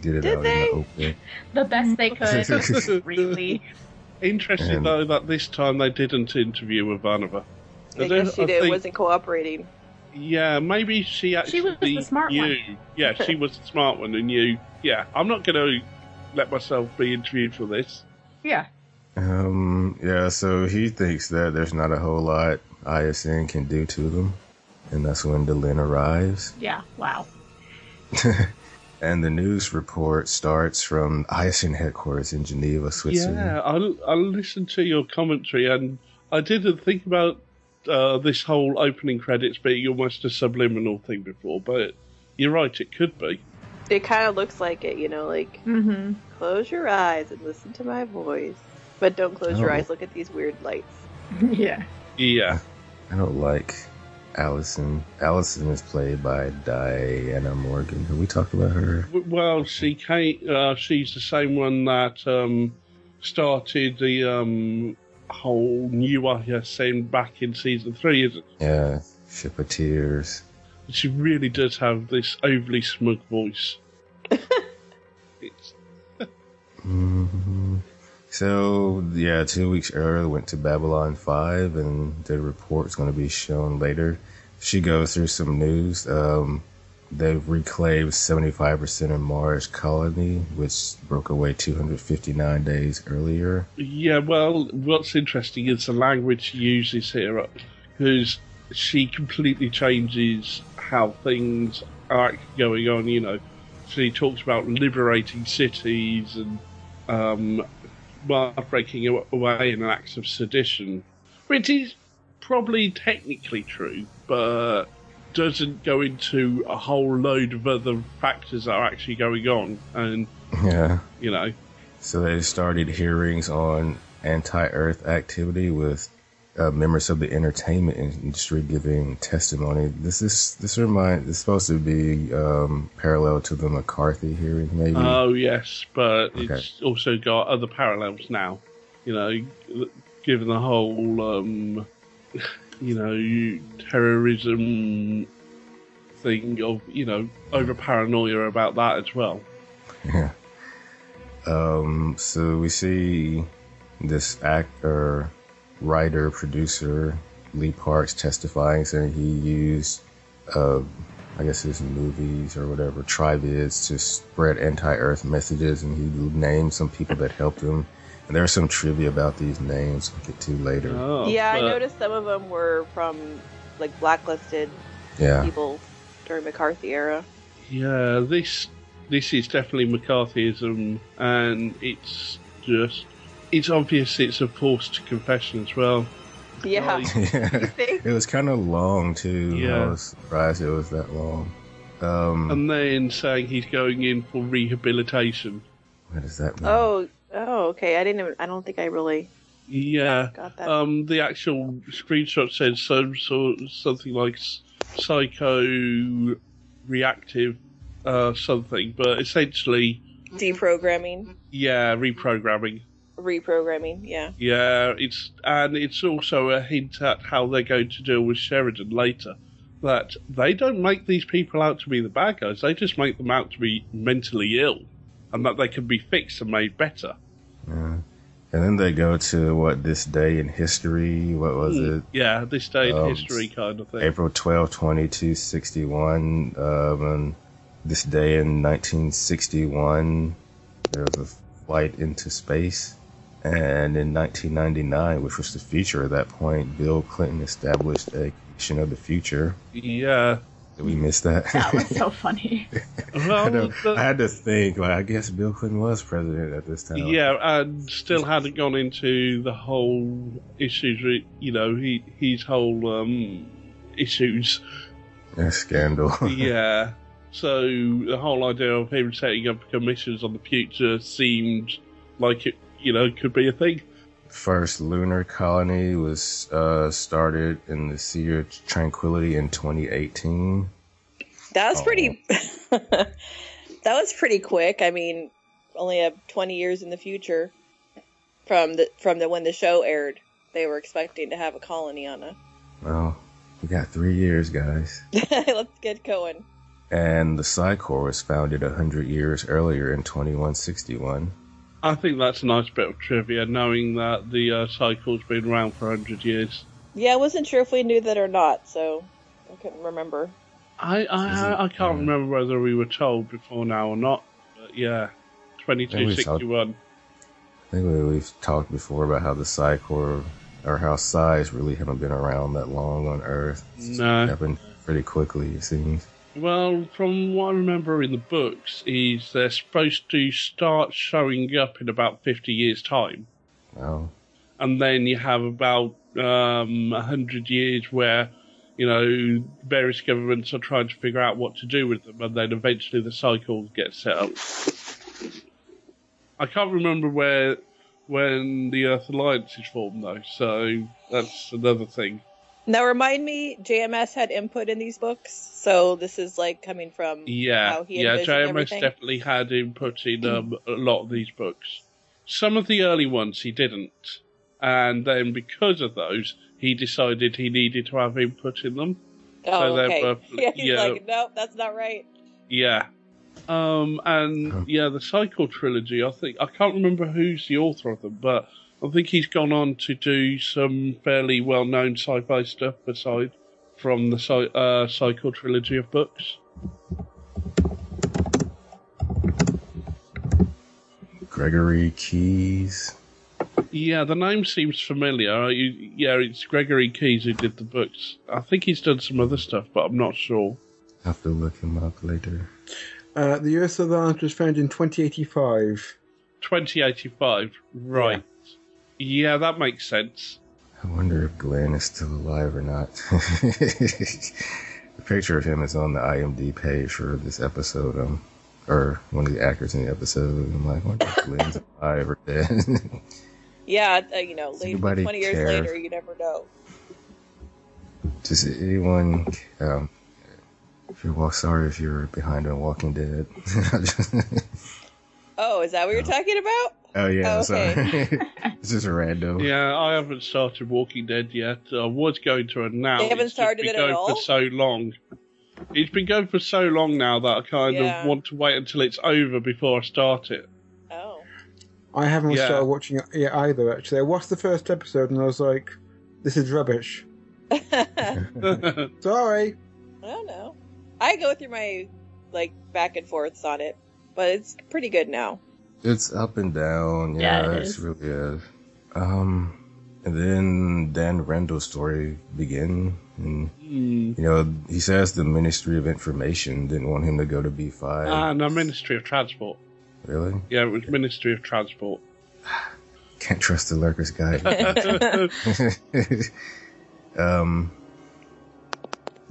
get it Did out they? in the open. *laughs* the best they could. *laughs* really. Interesting Um, though that this time they didn't interview Ivanova. I guess she I did, think- wasn't cooperating. Yeah, maybe she actually was the smart knew. one. *laughs* Yeah, she was the smart one and knew. Yeah, I'm not going to let myself be interviewed for this. Yeah. Um, yeah, so he thinks that there's not a whole lot ISN can do to them. And that's when Delenn arrives. Yeah. Wow. *laughs* and the news report starts from ISN headquarters in Geneva, Switzerland. Yeah, I I listened to your commentary and I didn't think about uh, this whole opening credits being almost a subliminal thing before, but you're right, it could be. It kind of looks like it, you know, like Mm-hmm. close your eyes and listen to my voice, but don't close your Oh. eyes. Look at these weird lights. *laughs* yeah. Yeah. I don't like Allison. Allison is played by Diana Morgan. Have we talked about her? Well, she came, uh, she's the same one that um, started the um, whole new ISN back in season three, isn't it? Yeah, Ship of Tears. She really does have this overly smug voice. it's, *laughs* *laughs* hmm So yeah, two weeks earlier went to Babylon Five, and the report's going to be shown later. She goes through some news. Um, they've reclaimed 75% of Mars colony, which broke away 259 days earlier. yeah, well, what's interesting is the language she uses here, because she completely changes how things are going on, you know. She talks about liberating cities and um, well, breaking away in an act of sedition, which is probably technically true, but doesn't go into a whole load of other factors that are actually going on. And, Yeah. you know, So they started hearings on anti-Earth activity with uh, members of the entertainment industry giving testimony. This is this remind this is supposed to be um, parallel to the McCarthy hearing, maybe. Oh yes, but Okay. it's also got other parallels now. You know, given the whole, um, you know, terrorism thing of you know over paranoia about that as well. Yeah. Um, so we see this actor, writer, producer, Lee Parks testifying, saying he used, uh, I guess his movies or whatever, trivids to spread anti-Earth messages, and he named some people that helped him. And there's some trivia about these names we'll get to later. Oh, yeah, I noticed some of them were from like blacklisted Yeah. people during McCarthy era. Yeah, this this is definitely McCarthyism, and it's just it's obvious it's a forced confession as well. Yeah. yeah. *laughs* It was kind of long too. Yeah. I was surprised it was that long. Um, And then saying he's going in for rehabilitation. what does that mean? Oh, oh, okay. I didn't. Even, I don't think I really. Yeah. Got that. Um, the actual screenshot says some sort something like psycho reactive uh, something, but essentially, Deprogramming, yeah, reprogramming. Reprogramming. Yeah. Yeah, it's and it's also a hint at how they're going to deal with Sheridan later. That they don't make these people out to be the bad guys; they just make them out to be mentally ill, and that they can be fixed and made better. Yeah. And then they go to what this day in history. What was it? Yeah, this day in Um, history kind of thing. April 12, 2261. Um, and this day in 1961, there was a flight into space. And in 1999, which was the future at that point, Bill Clinton established a commission of the future. Yeah. Did we miss that? That was so funny. *laughs* I, Well, know. the- I had to think, like, I guess Bill Clinton was president at this time. Yeah, I still hadn't gone into the whole issues. You know, he his whole um, issues. A scandal. *laughs* yeah. So the whole idea of him setting up commissions on the future seemed like it, you know, could be a thing. First lunar colony was uh, started in the Sea of Tranquility in 2018. That was Oh. pretty. *laughs* that was pretty quick. I mean, only a twenty years in the future from the from the when the show aired, they were expecting to have a colony on a. Well, we got three years, guys. *laughs* Let's get going. And the Psi Corps was founded 100 years earlier in 2161. I think that's a nice bit of trivia, knowing that the uh, Psi Corps's been around for hundred years. Yeah, I wasn't sure if we knew that or not, so I couldn't remember. I I, I, I can't remember whether we were told before now or not. But yeah, 2261. I think we- we've talked before about how the cycle or how Psys really haven't been around that long on Earth. It's No. happened pretty quickly, it seems. Well, from what I remember in the books, is they're supposed to start showing up in about 50 years' time. Wow. and then you have about um, 100 years where, you know, various governments are trying to figure out what to do with them, and then eventually the Psi Corps gets set up. I can't remember where when the Earth Alliance is formed, though, so that's another thing. Now remind me, JMS had input in these books, so this is like coming from Yeah, how he yeah, envisioned JMS everything. definitely had input in *clears throat* um, a lot of these books. Some of the early ones he didn't, and then because of those, he decided he needed to have input in them. Oh, so okay. both- *laughs* yeah, he's yeah. like, nope, that's not right. Yeah. Um, and yeah, the Psi Corps trilogy. I think I can't remember who's the author of them, but I think he's gone on to do some fairly well-known sci-fi stuff aside from the Cy- uh, Psi Corps trilogy of books. Gregory Keyes. Yeah, the name seems familiar. You, yeah, it's Gregory Keyes who did the books. I think he's done some other stuff, but I'm not sure. I'll have to look him up later. Uh, the Earth Alliance was founded in 2085. 2085, right? Yeah, that makes sense. I wonder if Glenn is still alive or not. *laughs* the picture of him is on the IMDb page for this episode, um, or one of the actors in the episode. I'm like, I wonder if Glenn's alive or dead. *laughs* Yeah, uh, you know, later, anybody twenty years care? later, you never know. Does anyone, um, if you're well, sorry if you're behind on Walking Dead. *laughs* Oh, is that what you're talking about? Oh yeah, Oh, sorry. this *laughs* is just random. Yeah, I haven't started Walking Dead yet. I was going to, and now You haven't it's just started been it at going all? for so long. It's been going for so long now that I kind Yeah. of want to wait until it's over before I start it. Oh. I haven't Yeah. started watching it yet either, actually. I watched the first episode and I was like, this is rubbish. *laughs* *laughs* Sorry. I don't know. I go through my like back and forths on it, but it's pretty good now. It's up and down. Yeah, Yeah, it it's is. really is. Um, and then Dan Randall's story began, and Hmm. you know he says the Ministry of Information didn't want him to go to B five. Ah, no, Ministry of Transport. really? Yeah, it was Ministry of Transport. *sighs* Can't trust the Lurker's Guide. *laughs* *laughs* um,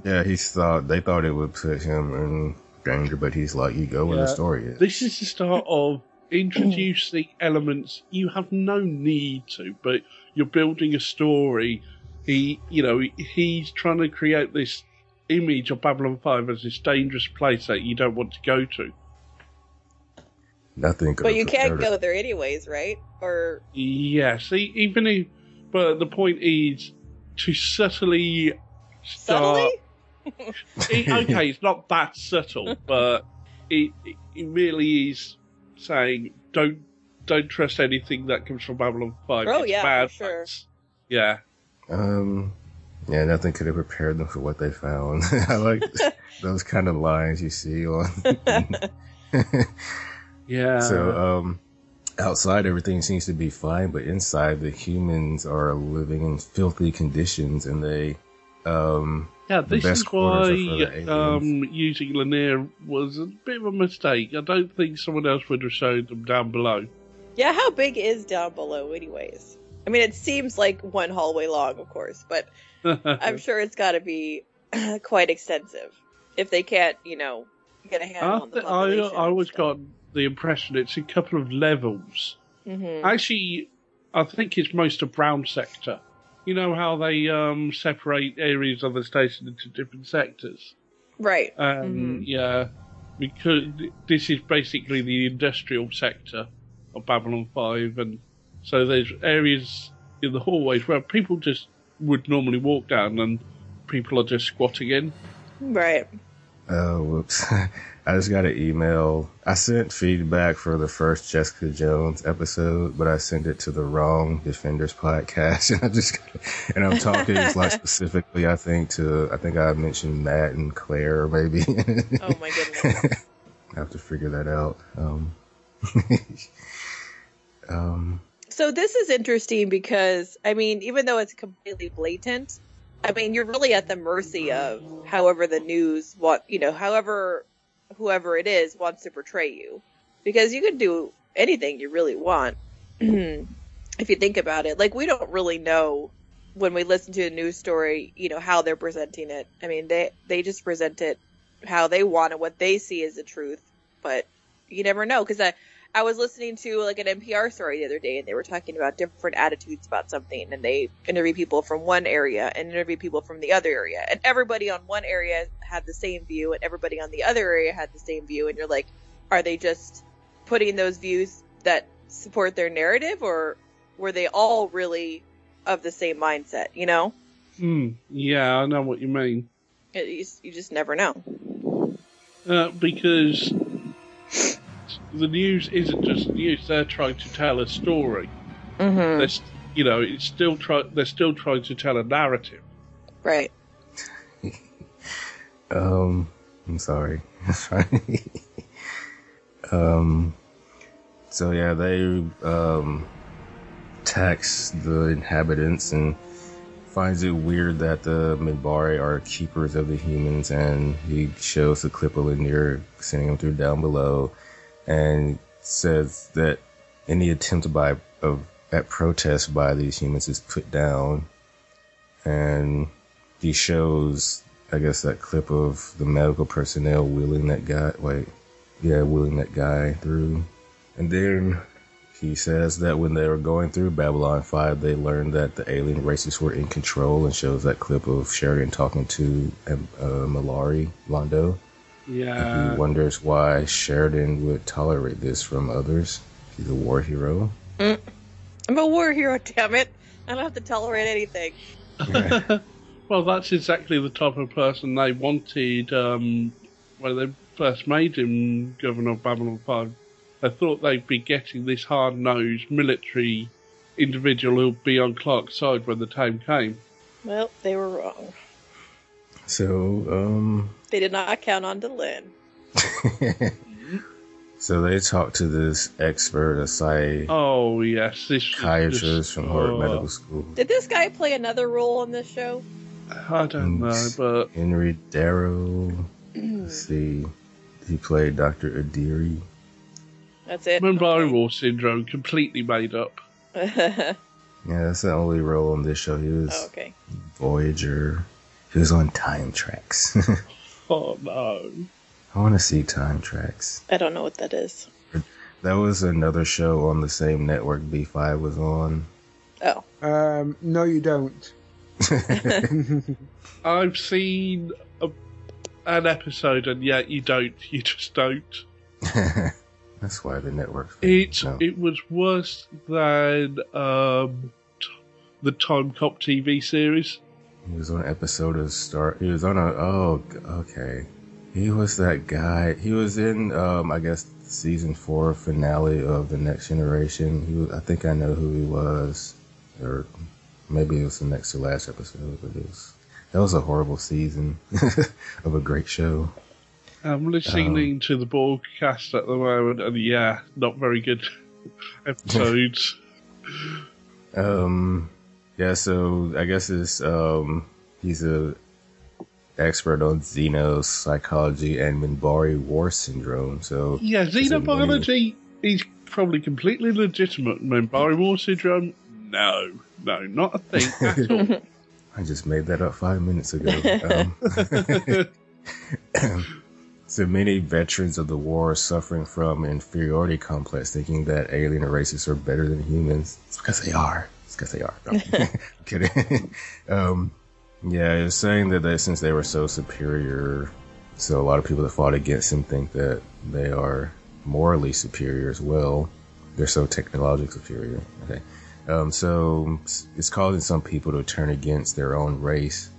yeah, he thought they thought it would put him in danger, but he's like, "You go where the story is." This is the start of introducing elements you have no need to, but you're building a story. He, you know, he's trying to create this image of Babylon 5 as this dangerous place that you don't want to go to. Nothing. could But you can't go there anyways, right? Or Yes, even if, but the point is to subtly start. subtly? *laughs* it- okay, it's not that subtle, but it, it it really is saying don't don't trust anything that comes from Babylon Five. Oh, it's yeah, bad for sure. Yeah, Um, yeah, nothing could have prepared them for what they found. *laughs* I like *laughs* those kind of lines you see on. *laughs* yeah. so, um, outside everything seems to be fine, but inside the humans are living in filthy conditions, and they, um, yeah, this is why are for the aliens. um, using Lennier was a bit of a mistake. I don't think someone else would have shown them down below. yeah, how big is down below, anyways? I mean, it seems like one hallway long, of course, but *laughs* I'm sure it's got to be *clears throat* quite extensive if they can't, you know, get a handle I, on the th- I. I always got the impression it's a couple of levels. Mhm. Actually, I think it's most a Brown sector. You know how they um, separate areas of the station into different sectors? Right. Um, Yeah, because this is basically the industrial sector of Babylon 5, and so there's areas in the hallways where people just would normally walk down and people are just squatting in. Right. Oh, whoops. *laughs* I just got an email. I sent feedback for the first Jessica Jones episode, but I sent it to the wrong Defenders podcast. *laughs* And I just, and I'm talking like *laughs* specifically, I think to, I think I mentioned Matt and Claire maybe. Oh my goodness. *laughs* I have to figure that out. Um, um, So this is interesting because I mean, even though it's completely blatant, I mean, you're really at the mercy of however the news what you know, however whoever it is wants to portray you, because you can do anything you really want. *clears throat* if you think about it, like we don't really know when we listen to a news story, you know, how they're presenting it. I mean, they they just present it how they want it, what they see as the truth, but you never know. Because I I was listening to like an NPR story the other day, and they were talking about different attitudes about something, and they interview people from one area and interview people from the other area, and everybody on one area had the same view, and everybody on the other area had the same view, and you're like, are they just putting those views that support their narrative, or were they all really of the same mindset? You know, Hmm. Yeah, I know what you mean. It- you, you just never know. Uh, because the news isn't just news; they're trying to tell a story. Mm-hmm. They're, s- you know, it's still try. They're still trying to tell a narrative. Right. *laughs* um, I'm sorry. *laughs* um, so yeah, they um tax the inhabitants and finds it weird that the Minbari are keepers of the humans, and he shows the clip of Lennier sending them through down below, and says that any attempt by of at protest by these humans is put down, and he shows, I guess, that clip of the medical personnel wheeling that guy, wait, yeah, wheeling that guy through, and then he says that when they were going through Babylon 5, they learned that the alien races were in control and shows that clip of Sheridan talking to um, uh, Mollari Londo. And Yeah. he wonders why Sheridan would tolerate this from others. He's a war hero. Mm. I'm a war hero, damn it! I don't have to tolerate anything. *laughs* well, that's exactly the type of person they wanted um, when they first made him governor of Babylon 5. They thought they'd be getting this hard nosed military individual who'd be on Clark's side when the time came. Well, they were wrong. So, um, They did not count on Delenn. *laughs* so they talked to this expert, a psy- Oh, yes, this psychiatrist this- from Harvard oh, Medical School. Did this guy play another role in this show? I don't know, but Henry Darrow. *clears throat* Let's see. He played Dr. Adiri. That's it. Minbari War Syndrome completely made up. *laughs* Yeah, that's the only role on this show. He was Oh, okay. Voyager. He was on Time Trax. *laughs* Oh no. I want to see Time Trax. I don't know what that is. That was another show on the same network B5 was on. Oh. Um, no, you don't. *laughs* *laughs* I've seen a, an episode, and yet you don't. You just don't. That's why the network. It's No. it was worse than um, t- the Time Cop TV series. He was on an episode of Star. He was on a. Oh, okay. He was that guy. He was in, um, I guess, season four finale of the Next Generation. He was, I think I know who he was, or maybe it was the next to last episode. But it was that was a horrible season *laughs* of a great show. I'm listening to the broadcast at the moment, and yeah, not very good *laughs* episodes. Um, yeah. So I guess it's um, he's a expert on Xenos psychology and Minbari War Syndrome. So yeah, it's a new- xenobiology is probably completely legitimate. Minbari War Syndrome, no, no, not a thing at *laughs* all. I just made that up five minutes ago. Um, *laughs* *clears throat* so many veterans of the war are suffering from inferiority complex, thinking that alien races are better than humans. It's because they are. It's because they are. No, *laughs* kidding. *laughs* um, yeah, it's saying that they, since they were so superior, so a lot of people that fought against them think that they are morally superior as well. They're so technologically superior. Okay. Um, so it's causing some people to turn against their own race.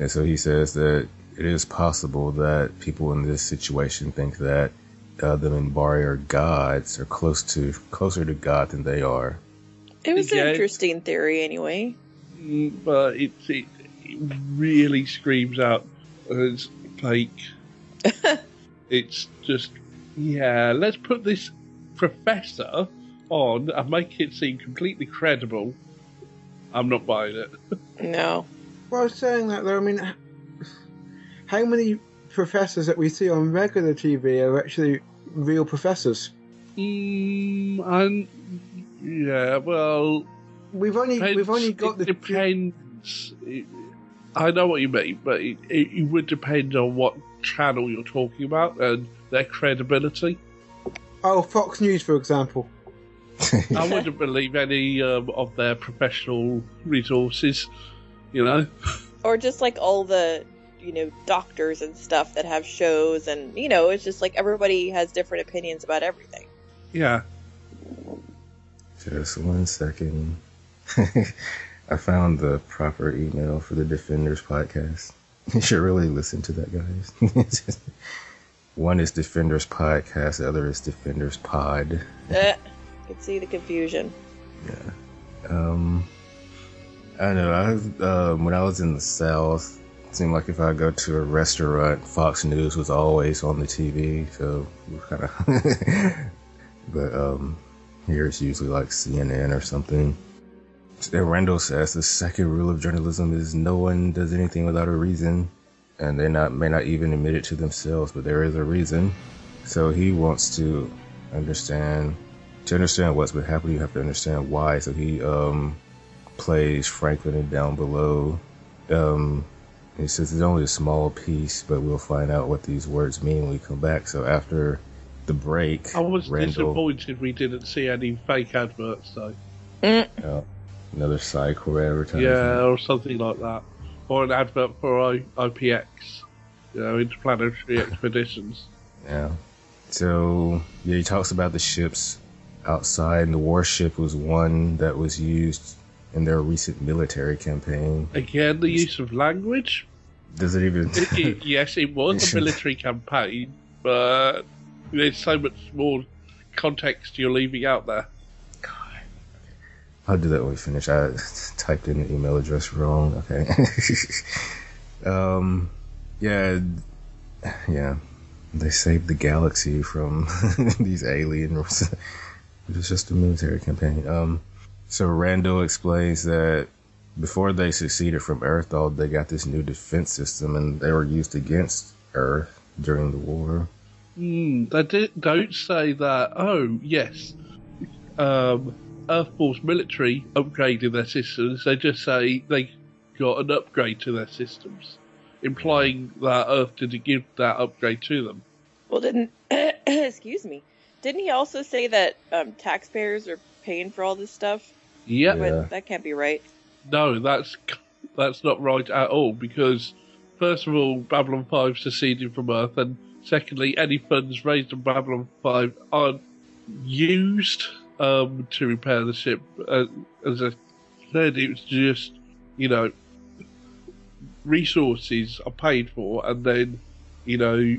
And so he says that it is possible that people in this situation think that uh, the Minbari are gods or close to closer to God than they are. It was Yeah. an interesting theory, anyway. Mm, but it, it, it really screams out as fake. *laughs* it's just, yeah, let's put this professor on and make it seem completely credible, I'm not buying it. *laughs* No. Well, saying that though. I mean, how many professors that we see on regular TV are actually real professors? Mm, and yeah, well, We've only we've only got it the depends. It- I know what you mean, but it, it, it would depend on what channel you're talking about and their credibility. oh Fox News, for example. *laughs* I wouldn't believe any um, of their professional resources, you know. Or just like all the, you know, doctors and stuff that have shows, and, you know, it's just like everybody has different opinions about everything. Yeah. Just one second. *laughs* I found the proper email for the Defenders podcast. *laughs* You should really listen to that, guys. *laughs* one is Defenders podcast, the other is Defenders pod. Eh, can see the confusion. Yeah. Um, I know. I um, when I was in the South, it seemed like if I go to a restaurant, Fox News was always on the TV. So kind of, but um, here it's usually like CNN or something. And Randall says the second rule of journalism is no one does anything without a reason, and they not may not even admit it to themselves, but there is a reason. So he wants to understand to understand what's been happening, you have to understand why. So he um, plays Franklin and down below. Um, he says it's only a small piece, but we'll find out what these words mean when we come back. So after the break, I was Randall, disappointed we didn't see any fake adverts, though. uh, another Psi Corps advertising. Yeah, or something like that. Or an advert for I- IPX, you know, interplanetary expeditions. Yeah. So yeah, he talks about the ships outside, and the warship was one that was used in their recent military campaign. Again, the use of language. Does it even? It, *laughs* it, yes, it was a *laughs* military campaign, but there's so much more context you're leaving out there. I'll do that when we finish. I *laughs* typed in the email address wrong. Okay. *laughs* um, yeah, yeah. They saved the galaxy from *laughs* these aliens. it was just a military campaign. Um, so Randall explains that before they succeeded from Earth, though, they got this new defense system, and they were used against Earth during the war. Hmm, they di- don't say that. Oh, yes. Um, Earth Force military upgraded their systems. They just say they got an upgrade to their systems, implying that Earth didn't give that upgrade to them. Well, didn't, *clears throat* excuse me, didn't he also say that um, taxpayers are paying for all this stuff? Yep. But that can't be right. No, that's that's not right at all. Because first of all, Babylon Five seceded from Earth, and secondly, any funds raised on Babylon Five aren't used um, to repair the ship. Uh, as I said, it's just you know resources are paid for, and then you know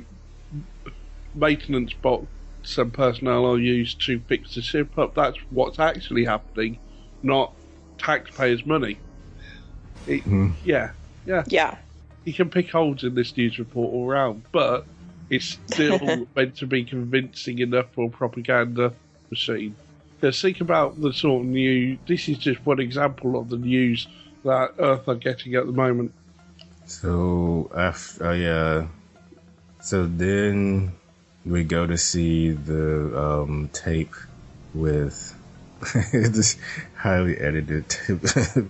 maintenance box and personnel are used to fix the ship up. That's what's actually happening, not taxpayers' money. It, Yeah, yeah, yeah. You can pick holes in this news report all round, but it's still *laughs* meant to be convincing enough for a propaganda machine. Because think about the sort of news. This is just one example of the news that Earth are getting at the moment. So after, uh, yeah. So then we go to see the um, tape with *laughs* this highly edited *laughs*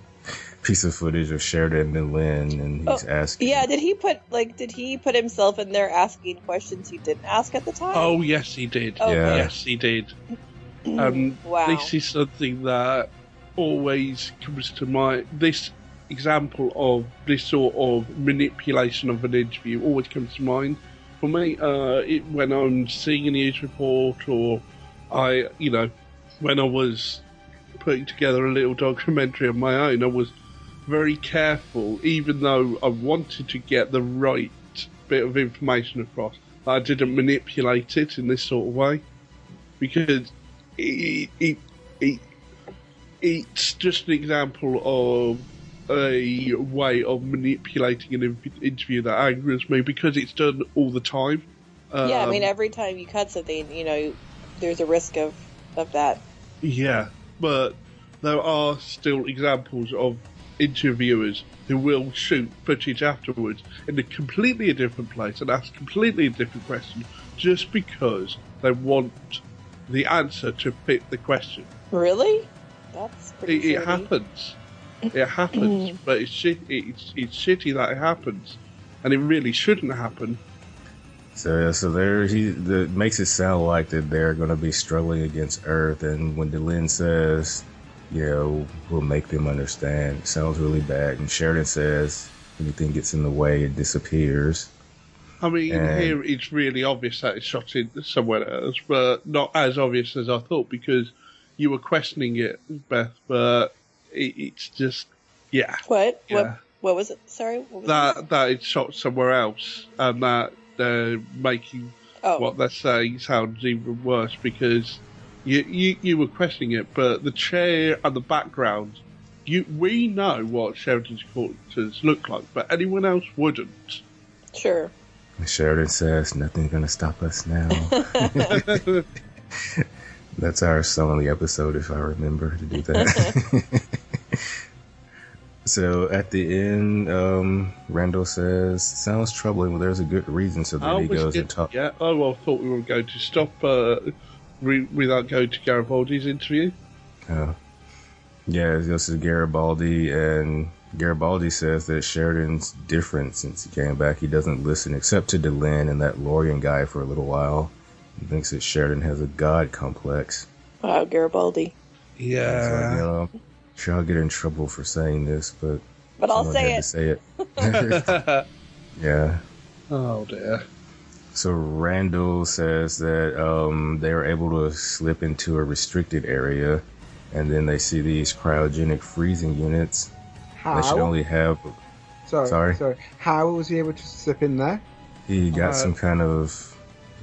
piece of footage of Sheridan and Lynn, and he's Oh, asking. Yeah, did he put like did he put himself in there asking questions he didn't ask at the time? Oh yes, he did. Okay. Yeah. Yes, he did. *clears throat* Um, Wow. This is something that always comes to mind. This example of this sort of manipulation of an interview always comes to mind for me. Uh, it, when I'm seeing a news report, or I, you know, when I was putting together a little documentary of my own, I was very careful, even though I wanted to get the right bit of information across. I didn't manipulate it in this sort of way because it, it, it, it's just an example of a way of manipulating an interview that angers me because it's done all the time. yeah, I Um, mean every time you cut something, you know, there's a risk of of that. Yeah, but there are still examples of interviewers who will shoot footage afterwards in a completely different place and ask completely a different question just because they want the answer to fit the question. Really? That's pretty. It, it happens. It happens, *clears throat* but it's shit. It's, it's shitty that it happens, and it really shouldn't happen. So yeah, so there he the, makes it sound like that they're going to be struggling against Earth, and when Delenn says, you know, we'll make them understand, it sounds really bad. And Sheridan says, anything gets in the way, it disappears. I mean, And- here it's really obvious that it's shot in somewhere else, but not as obvious as I thought because you were questioning it, Beth. But it, it's just, yeah, What? Yeah. What? What was it? Sorry. What was that that it's shot somewhere else, and that they're making Oh. what they're saying sounds even worse because you, you you were questioning it, but the chair and the background, you we know what Sheridan's quarters look like, but anyone else wouldn't. Sure. Sheridan says, nothing's going to stop us now. *laughs* That's our song on the episode, if I remember to do that. *laughs* so at the end, um, Randall says, "Sounds troubling, but there's a good reason." So then I he was goes get- and talks. Yeah, oh, well, I thought we were going to stop uh, re- without going to Garibaldi's interview. Uh, yeah, he goes to Garibaldi, and Garibaldi says that Sheridan's different since he came back. He doesn't listen except to Delenn and that Lorian guy for a little while. He thinks that Sheridan has a god complex. Wow, Garibaldi. So, you know, I'm sure I'll get in trouble for saying this, but But I'll say it. to say it. yeah. Oh dear. So Randall says that um, they were able to slip into a restricted area, and then they see these cryogenic freezing units. How? They should only have. Sorry, Sorry. sorry. How was he able to slip in there? He got Uh, some kind of.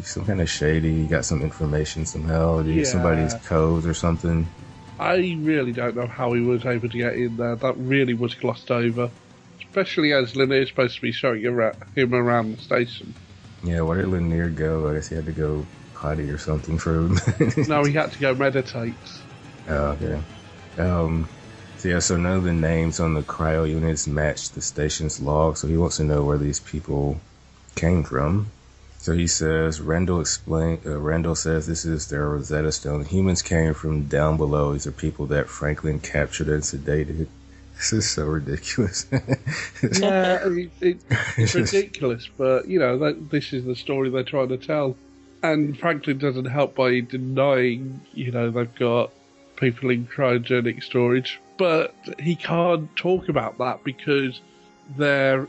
Some kind of shady. He got some information somehow. Did he get Yeah. somebody's code or something? I really don't know how he was able to get in there. That really was glossed over. Especially as Lennier supposed to be showing ara- him around the station. Yeah, where did Lennier go? I guess he had to go potty or something for *laughs* no, he had to go meditate. Oh, okay. Um, so yeah, so none of the names on the cryo units match the station's log, so he wants to know where these people came from. So he says, Randall explain, uh, Randall says this is their Rosetta Stone. Humans came from down below. These are people that Franklin captured and sedated. This is so ridiculous. *laughs* Yeah, it, it, it's *laughs* ridiculous, but you know that this is the story they're trying to tell, and Franklin doesn't help by denying, you know, they've got people in cryogenic storage, but he can't talk about that because they're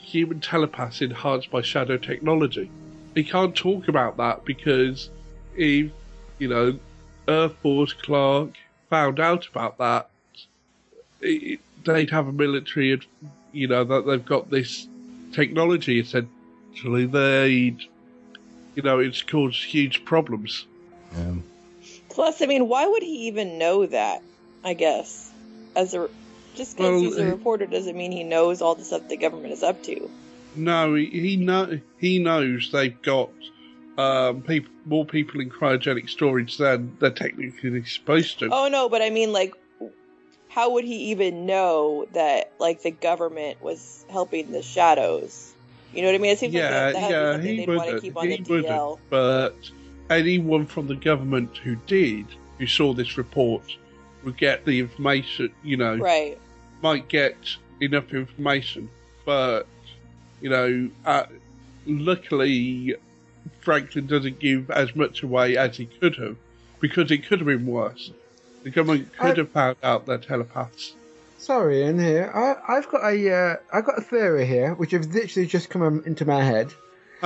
human telepaths enhanced by shadow technology. He can't talk about that because if you know Earth Force Clark found out about that, it, they'd have a military, you know, that they've got this technology. Essentially, they'd, you know, it's caused huge problems. Um, Plus, I mean, why would he even know that? I guess as a just because Well, he's a reporter doesn't mean he knows all the stuff the government is up to. No, he, he know he knows they've got um, people, more people in cryogenic storage than they're technically supposed to. Oh no, but I mean, like, how would he even know that like the government was helping the shadows? You know what I mean? It seems yeah, like that, would yeah, something he they'd want to keep on He the. But anyone from the government who did, who saw this report, would get the information. You know, Right. might get enough information, but you know, uh, luckily Franklin doesn't give as much away as he could have, because it could have been worse. The government could I- have found out they're telepaths. Sorry, in here. I, I've got a, uh, I've got a theory here, which has literally just come um, into my head.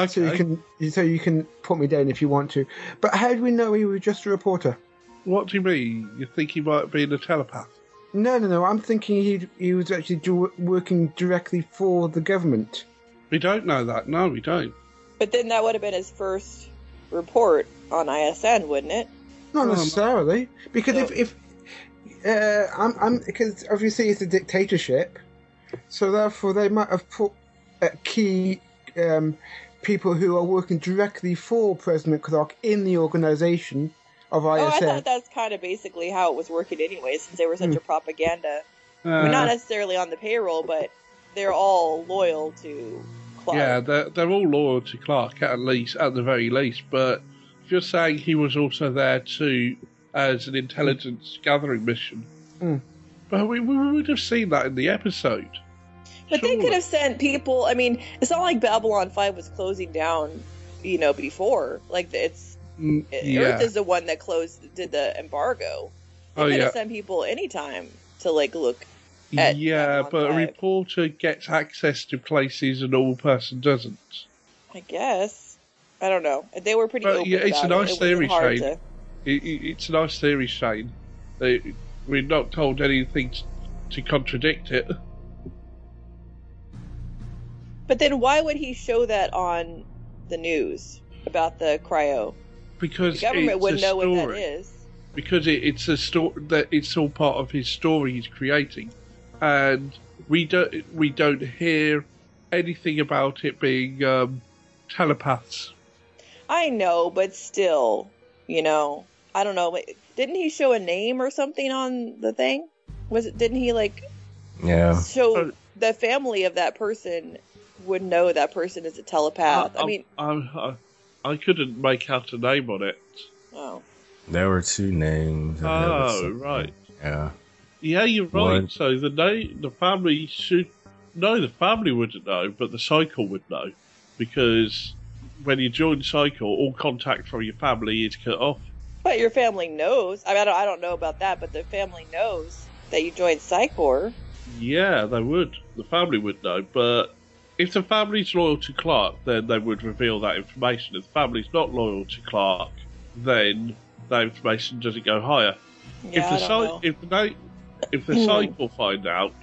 So you Okay. can, so you can put me down if you want to. But how do we know he was just a reporter? What do you mean? You think he might have been a telepath? No, no, no. I'm thinking he he was actually do, working directly for the government. We don't know that. No, we don't. But then that would have been his first report on ISN, wouldn't it? Not Well, necessarily, because if if uh, I'm I'm because obviously it's a dictatorship, so therefore they might have put uh, key um, people who are working directly for President Clark in the organization of Oh, I thought that's kind of basically how it was working anyway, since they were such Hmm. a propaganda. I mean, Uh, not necessarily on the payroll, but they're all loyal to Clark. Yeah, they're, they're all loyal to Clark at least, at the very least. But if you're saying he was also there too as an intelligence gathering mission, Mm. but we, we would have seen that in the episode. But they could have sent people. I mean, it's not like Babylon Five was closing down, you know, before. Like it's Mm, Earth is the one that closed, did the embargo. They Oh, could yeah. have sent people anytime to like look. at Yeah, but a reporter gets access to places a normal person doesn't. I guess. I don't know. They were pretty But yeah, it's a nice it. Theory, Shane. to- It, it, it's a nice theory, Shane. They, we're not told anything t- to contradict it. But then why would he show that on the news about the cryo? Because The government wouldn't know what that is. because it, it's a story that it's all part of his story he's creating, and we don't we don't hear anything about it being um, telepaths. I know, but still, you know, I don't know. Didn't he show a name or something on the thing? Was it? Didn't he like Yeah. show the family of that person would know that person is a telepath? I mean, I, I, I couldn't make out a name on it. oh, There were two names. Oh, right. Yeah. Yeah, you're right. One- So the name, the family should no, the family wouldn't know, but the Psi Corps would know because when you join Psi Corps, all contact from your family is cut off. but your family knows. I mean, I don't, I don't know about that, but the family knows that you joined Psi Corps. Yeah, they would. The family would know, but if the family's loyal to Clark, then they would reveal that information. If the family's not loyal to Clark, then that information doesn't go higher. Yeah, if the I don't know. if they if the Hmm. Psi Corps find out,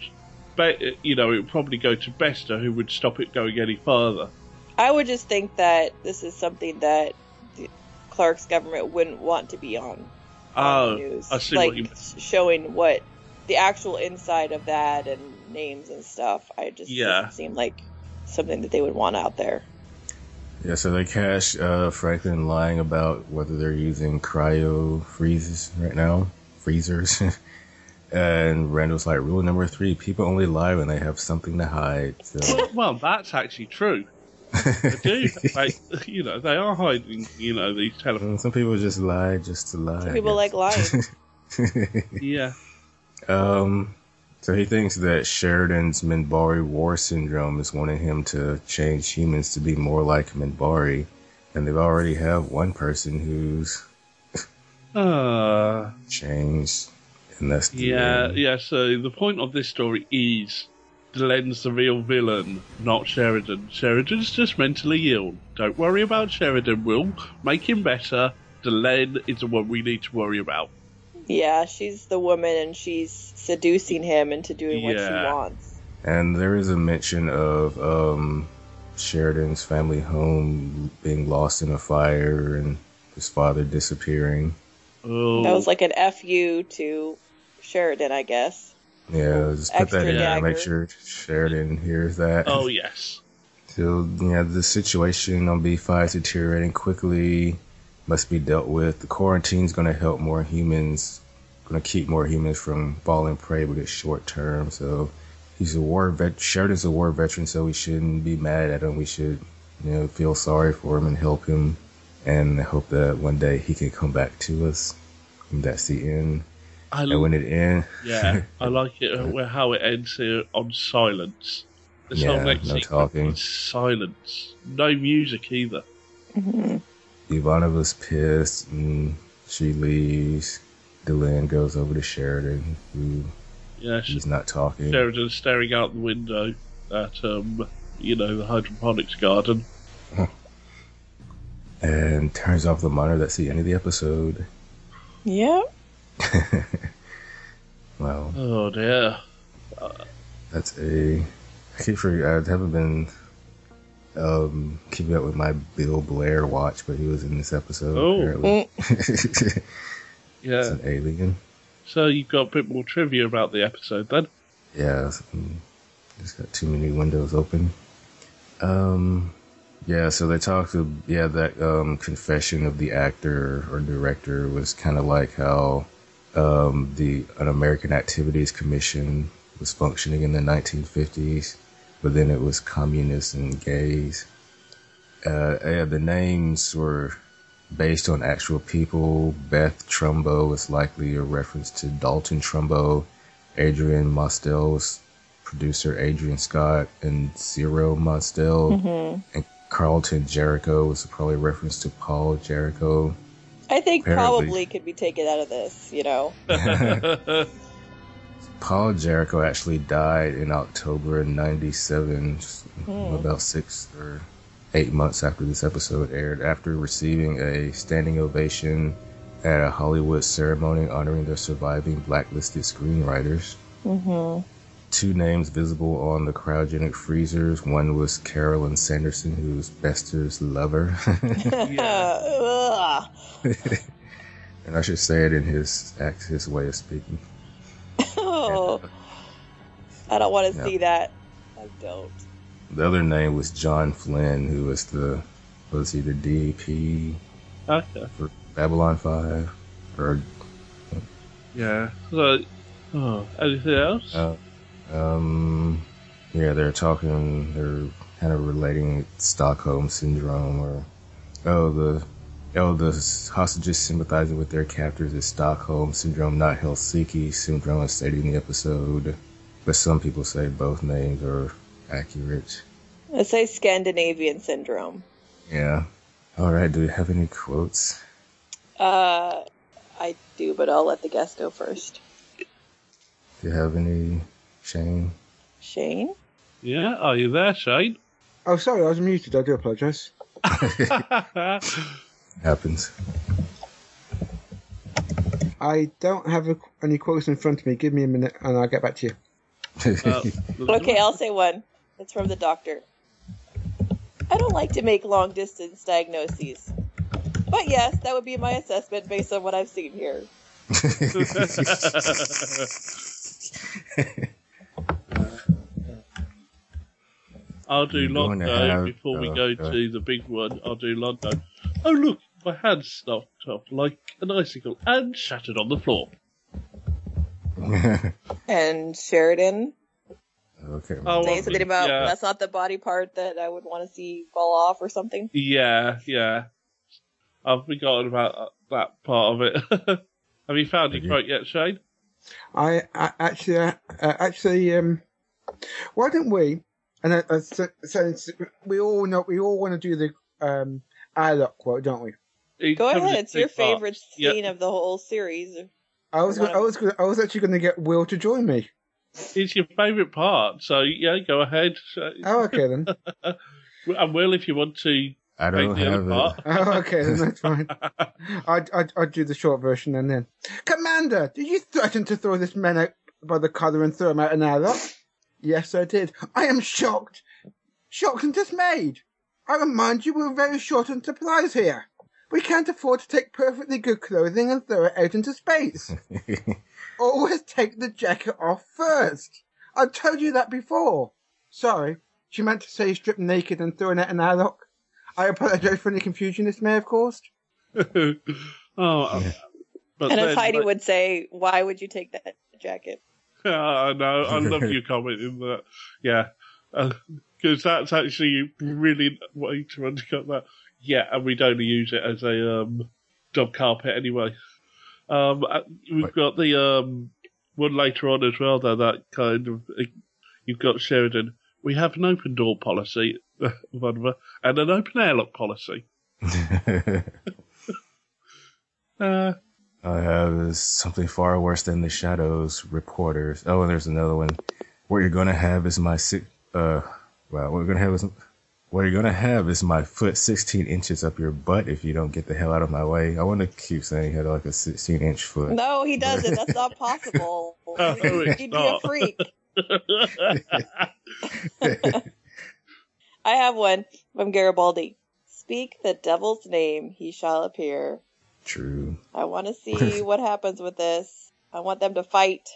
you know, it would probably go to Bester, who would stop it going any further. I would just think that this is something that Clark's government wouldn't want to be on. Oh, news. I see like what you. sh- showing what the actual inside of that and names and stuff. I just Yeah. doesn't seem like something that they would want out there. Yeah, so they catch uh, Franklin lying about whether they're using cryo freezes right now, freezers. *laughs* and Randall's like, rule number three: people only lie when they have something to hide. So Well, well, that's actually true. They do. they, you know, they are hiding. You know, these telephones. some people just lie just to lie. Some people like lying. *laughs* Yeah. um, so he thinks that Sheridan's Minbari War Syndrome is wanting him to change humans to be more like Minbari, and they've already have one person who's Uh, changed, and that's the yeah, yeah. So the point of this story is Delenn's the real villain, not Sheridan. Sheridan's just mentally ill. Don't worry about Sheridan. We'll make him better. Delenn is the one we need to worry about. yeah, she's the woman and she's seducing him into doing what she wants. And there is a mention of um, Sheridan's family home being lost in a fire and his father disappearing. Oh, That was like an fu to Sheridan, I guess. Yeah, just put that in there. Make sure Sheridan hears that. oh yes. So, yeah, the situation on B5 is deteriorating quickly, must be dealt with. The quarantine's going to help more humans, going to keep more humans from falling prey, but it's short term. So, he's a war vet. Sheridan's a war veteran, so we shouldn't be mad at him. We should, you know, feel sorry for him and help him, and hope that one day he can come back to us. And that's the end. I and when it ends, Yeah, *laughs* I like it uh, where how it ends here on silence. This whole Yeah, next no sequence talking. silence. No music either. Ivanova's pissed and she leaves. Delenn goes over to Sheridan, who Yeah, sh- he's not talking. Sheridan staring out the window at um, you know, the hydroponics garden. *laughs* and turns off the monitor. That's the end of the episode. Yeah. *laughs* Well, Oh dear. that's a. I keep forgetting. I haven't been um, keeping up with my Bill Blair watch, but he was in this episode. Oh. apparently. *laughs* It's Yeah. an alien. So you've got a bit more trivia about the episode then. Yeah, it's- mm, just got too many windows open. Um, Yeah, so they talked to yeah that um, confession of the actor or director was kind of like how um, the an American Activities Commission was functioning in the 1950s, but then it was communists and gays. Uh, yeah, the names were based on actual people. Beth Trumbo was likely a reference to Dalton Trumbo. Adrian Mostel was producer Adrian Scott and Zero Mostel. Mhm. And Carlton Jericho was probably a reference to Paul Jarrico. I think Apparently. probably could be taken out of this, you know. *laughs* *laughs* Paul Jarrico actually died in October of 97, just Hmm. about six or eight months after this episode aired, after receiving a standing ovation at a Hollywood ceremony honoring the surviving blacklisted screenwriters. Mm-hmm. Two names visible on the cryogenic freezers. One was Carolyn Sanderson, who's Bester's lover. *laughs* Ugh. *laughs* and I should say it in his his way of speaking. *laughs* Oh, I don't want to Yeah. see that. I don't. The other name was John Flynn, who was the was he the DP Okay. for Babylon Five, or Yeah. So, oh, anything else? uh, um, yeah, they're talking, they're kind of relating Stockholm syndrome, or oh the oh the hostages sympathizing with their captors is Stockholm syndrome, not Helsinki syndrome, as stated in the episode. But some people say both names are accurate. Let's say Scandinavian syndrome. Yeah. All right. Do we have any quotes? Uh, I do, but I'll let the guest go first. Do you have any, Shane? Shane? Yeah, are you there, Shane? Oh, sorry, I was muted. I do apologise. *laughs* Happens. I don't have a, any quotes in front of me. Give me a minute and I'll get back to you. Uh, *laughs* okay, I'll say one. It's from the doctor. I don't like to make long distance diagnoses. But yes, that would be my assessment based on what I've seen here. *laughs* I'll do You're going to Londo have- before we go go to the big one. I'll do Londo. Oh, look, my hand snapped off like an icicle and shattered on the floor. *laughs* And Sheridan okay. Oh, saying something about yeah. that's not the body part that I would want to see fall off or something. Yeah, yeah. I've forgotten about uh, that part of it. *laughs* have you found your quote yet, Shane? I, I actually, uh, uh, actually, um, why don't we? And uh, uh, so, since we all know, we all want to do the um, airlock quote, don't we? It Go ahead, it's your big part. favorite Yep. scene of the whole series. I was, gonna, I was, gonna, I was actually going to get Will to join me. It's your favourite part, so yeah, go ahead. Oh, okay then. *laughs* and Will, if you want to I don't the other have it. part. *laughs* Oh, okay, then that's fine. *laughs* I'd, I'd, I'd do the short version and then. Commander, did you threaten to throw this man out by the collar and throw him out an airlock? Yes, I did. I am shocked. Shocked and dismayed. I remind you we're very short on supplies here. We can't afford to take perfectly good clothing and throw it out into space. *laughs* Always take the jacket off first. I told you that before. Sorry, she meant to say strip naked and throw it at an airlock. I apologize for any confusion this may have caused. *laughs* oh, uh, but and as then, Heidi like- would say, why would you take that jacket? *laughs* I know. I love you *laughs* commenting that. Yeah, because that's actually a brilliant way to undercut that. Yeah, and we'd only use it as a um, dog carpet anyway. Um, uh, we've got the um, one later on as well, though. That kind of you've got Sheridan. We have an open door policy, *laughs* and an open airlock policy. Uh, I have is something far worse than the shadows reporters. Oh, and there's another one. What you're gonna have is my si- uh, well, what you're gonna have is what you're gonna have is my foot 16 inches up your butt if you don't get the hell out of my way. I want to keep saying he had like a 16 inch foot. No, he doesn't. That's not possible. *laughs* No, it's He'd be a freak. *laughs* I have one from Garibaldi. Speak the devil's name, he shall appear. True. I want to *laughs* see what happens with this. I want them to fight.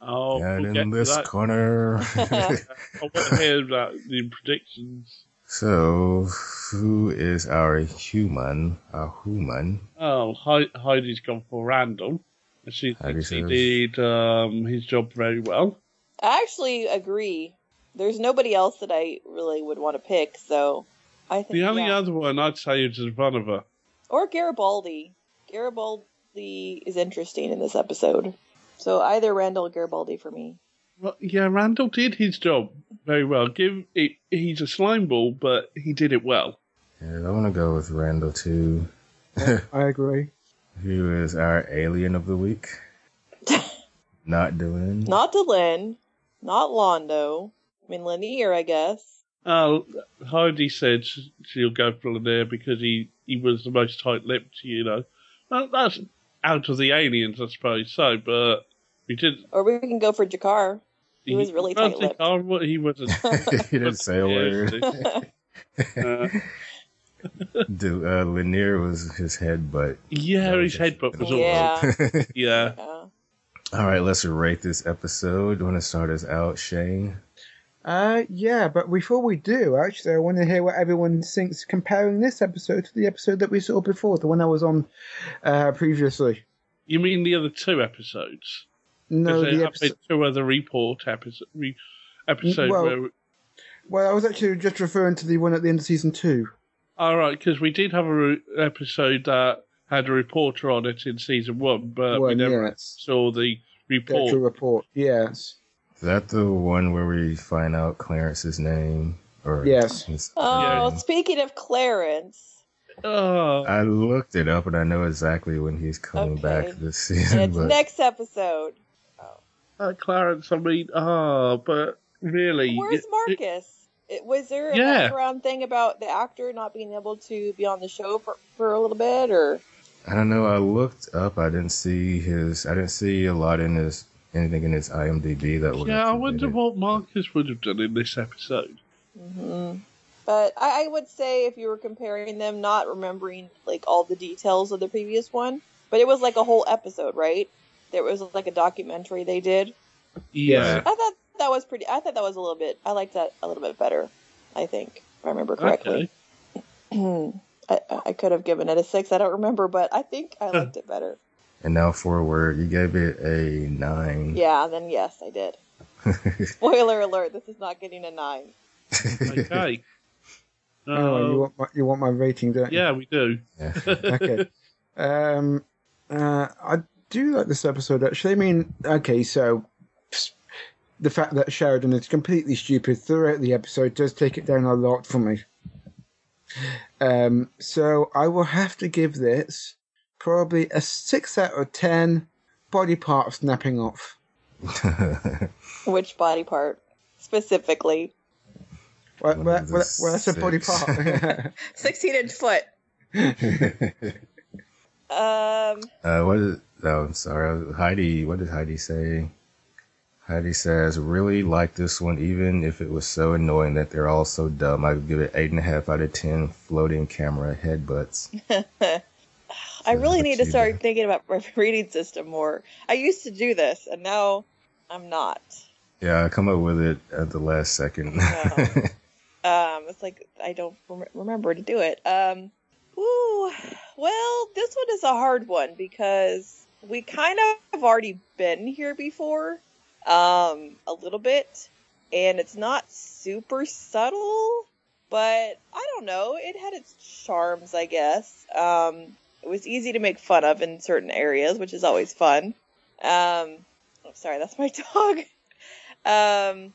oh, and we'll in to this that. corner. *laughs* I want to hear that the predictions. So, who is our human? Our human? Oh, Hei- Heidi's gone for Randall. And She thinks he did um, his job very well. I actually agree. There's nobody else that I really would want to pick, so I think The only yeah. other one I'd say is Ivanova. Or Garibaldi. Garibaldi is interesting in this episode. So either Randall or Garibaldi for me. Well, yeah, Randall did his job very well. Give it, he's a slime ball, but he did it well. Yeah, I want to go with Randall too. *laughs* I agree. Who is our alien of the week? *laughs* Not doing. Not Delenn, not Londo. I mean Lennier, I guess. Oh, Heidi said she'll go for Lennier because he, he was the most tight-lipped, you know. Well, that's out of the aliens, I suppose. So, but we did. Or we can go for Jakar. He was really well, tight-lipped. Jakar, what- He wasn't. *laughs* he didn't say a word. *laughs* Uh, Do, *laughs* uh, Lennier was his head, but yeah, his headbutt was all Yeah. Yeah. All right, let's rate this episode. You want to start us out, Shane? Uh, yeah, but before we do, actually, I want to hear what everyone thinks comparing this episode to the episode that we saw before, the one I was on uh, previously. You mean the other two episodes? No, there the episode. two other report episode, re, episode Well- where. Well, I was actually just referring to the one at the end of season two. All right, because we did have a re- episode that had a reporter on it in season one, but we never yes. saw the The report. actual report. Yes. Is that the one where we find out Clarence's name? Or Yes. his Oh, name? speaking of Clarence, Oh, I looked it up and I know exactly when he's coming back Okay. this and *laughs* season. it's But next episode. uh, Clarence, I mean, ah, but really. Where's it- Marcus? It, was there a Yeah. background thing about the actor not being able to be on the show for, for a little bit, or I don't know. I looked up. I didn't see his. I didn't see a lot in his anything in his IMDb that would. yeah, I wonder what Marcus would have done in this episode. hmm But I, I would say if you were comparing them, not remembering like all the details of the previous one, but it was like a whole episode, right? There was like a documentary they did. Yeah. I thought that was pretty. I thought that was a little bit. I liked that a little bit better. I think if I remember correctly. *clears throat* I, I could have given it a six. I don't remember, but I think I liked it better. And now forward, you gave it a nine. Yeah, then yes, I did. *laughs* Spoiler alert: this is not getting a nine. Okay. *laughs* Oh, you want my, you want my rating, don't you? Yeah, we do. *laughs* okay. Um, uh, I do like this episode actually. I mean, okay, so the fact that Sheridan is completely stupid throughout the episode does take it down a lot for me. Um, so I will have to give this probably a six out of ten. Body part snapping off. *laughs* Which body part specifically? Well, well, well, well that's a body part. *laughs* *laughs* Sixteen inch foot. Um, Uh, what is? Oh, I'm sorry. Heidi. What did Heidi say? Heidi says, "Really like this one, even if it was so annoying that they're all so dumb. I'd give it eight and a half out of ten. Floating camera headbutts. I really need to start *laughs* thinking about my *laughs* reading system more. I used to do this, and now I'm not. Yeah, I come up with it at the last second. *laughs* Um, it's like I don't rem- remember to do it. Um, ooh, well, this one is a hard one because we kind of have already been here before, um, a little bit, and it's not super subtle, but I don't know. It had its charms, I guess. Um, it was easy to make fun of in certain areas, which is always fun. Um, oh, sorry, that's my *laughs* dog. Um,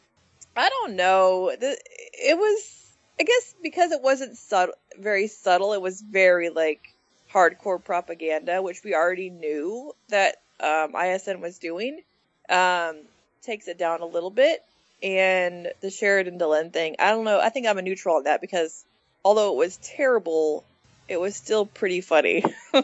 I don't know. It was, I guess, because it wasn't subtle, very subtle. It was very like hardcore propaganda, which we already knew that um, ISN was doing. Um, takes it down a little bit, and the Sheridan Delenn thing. I don't know. I think I'm a neutral on that because although it was terrible, it was still pretty funny. *laughs*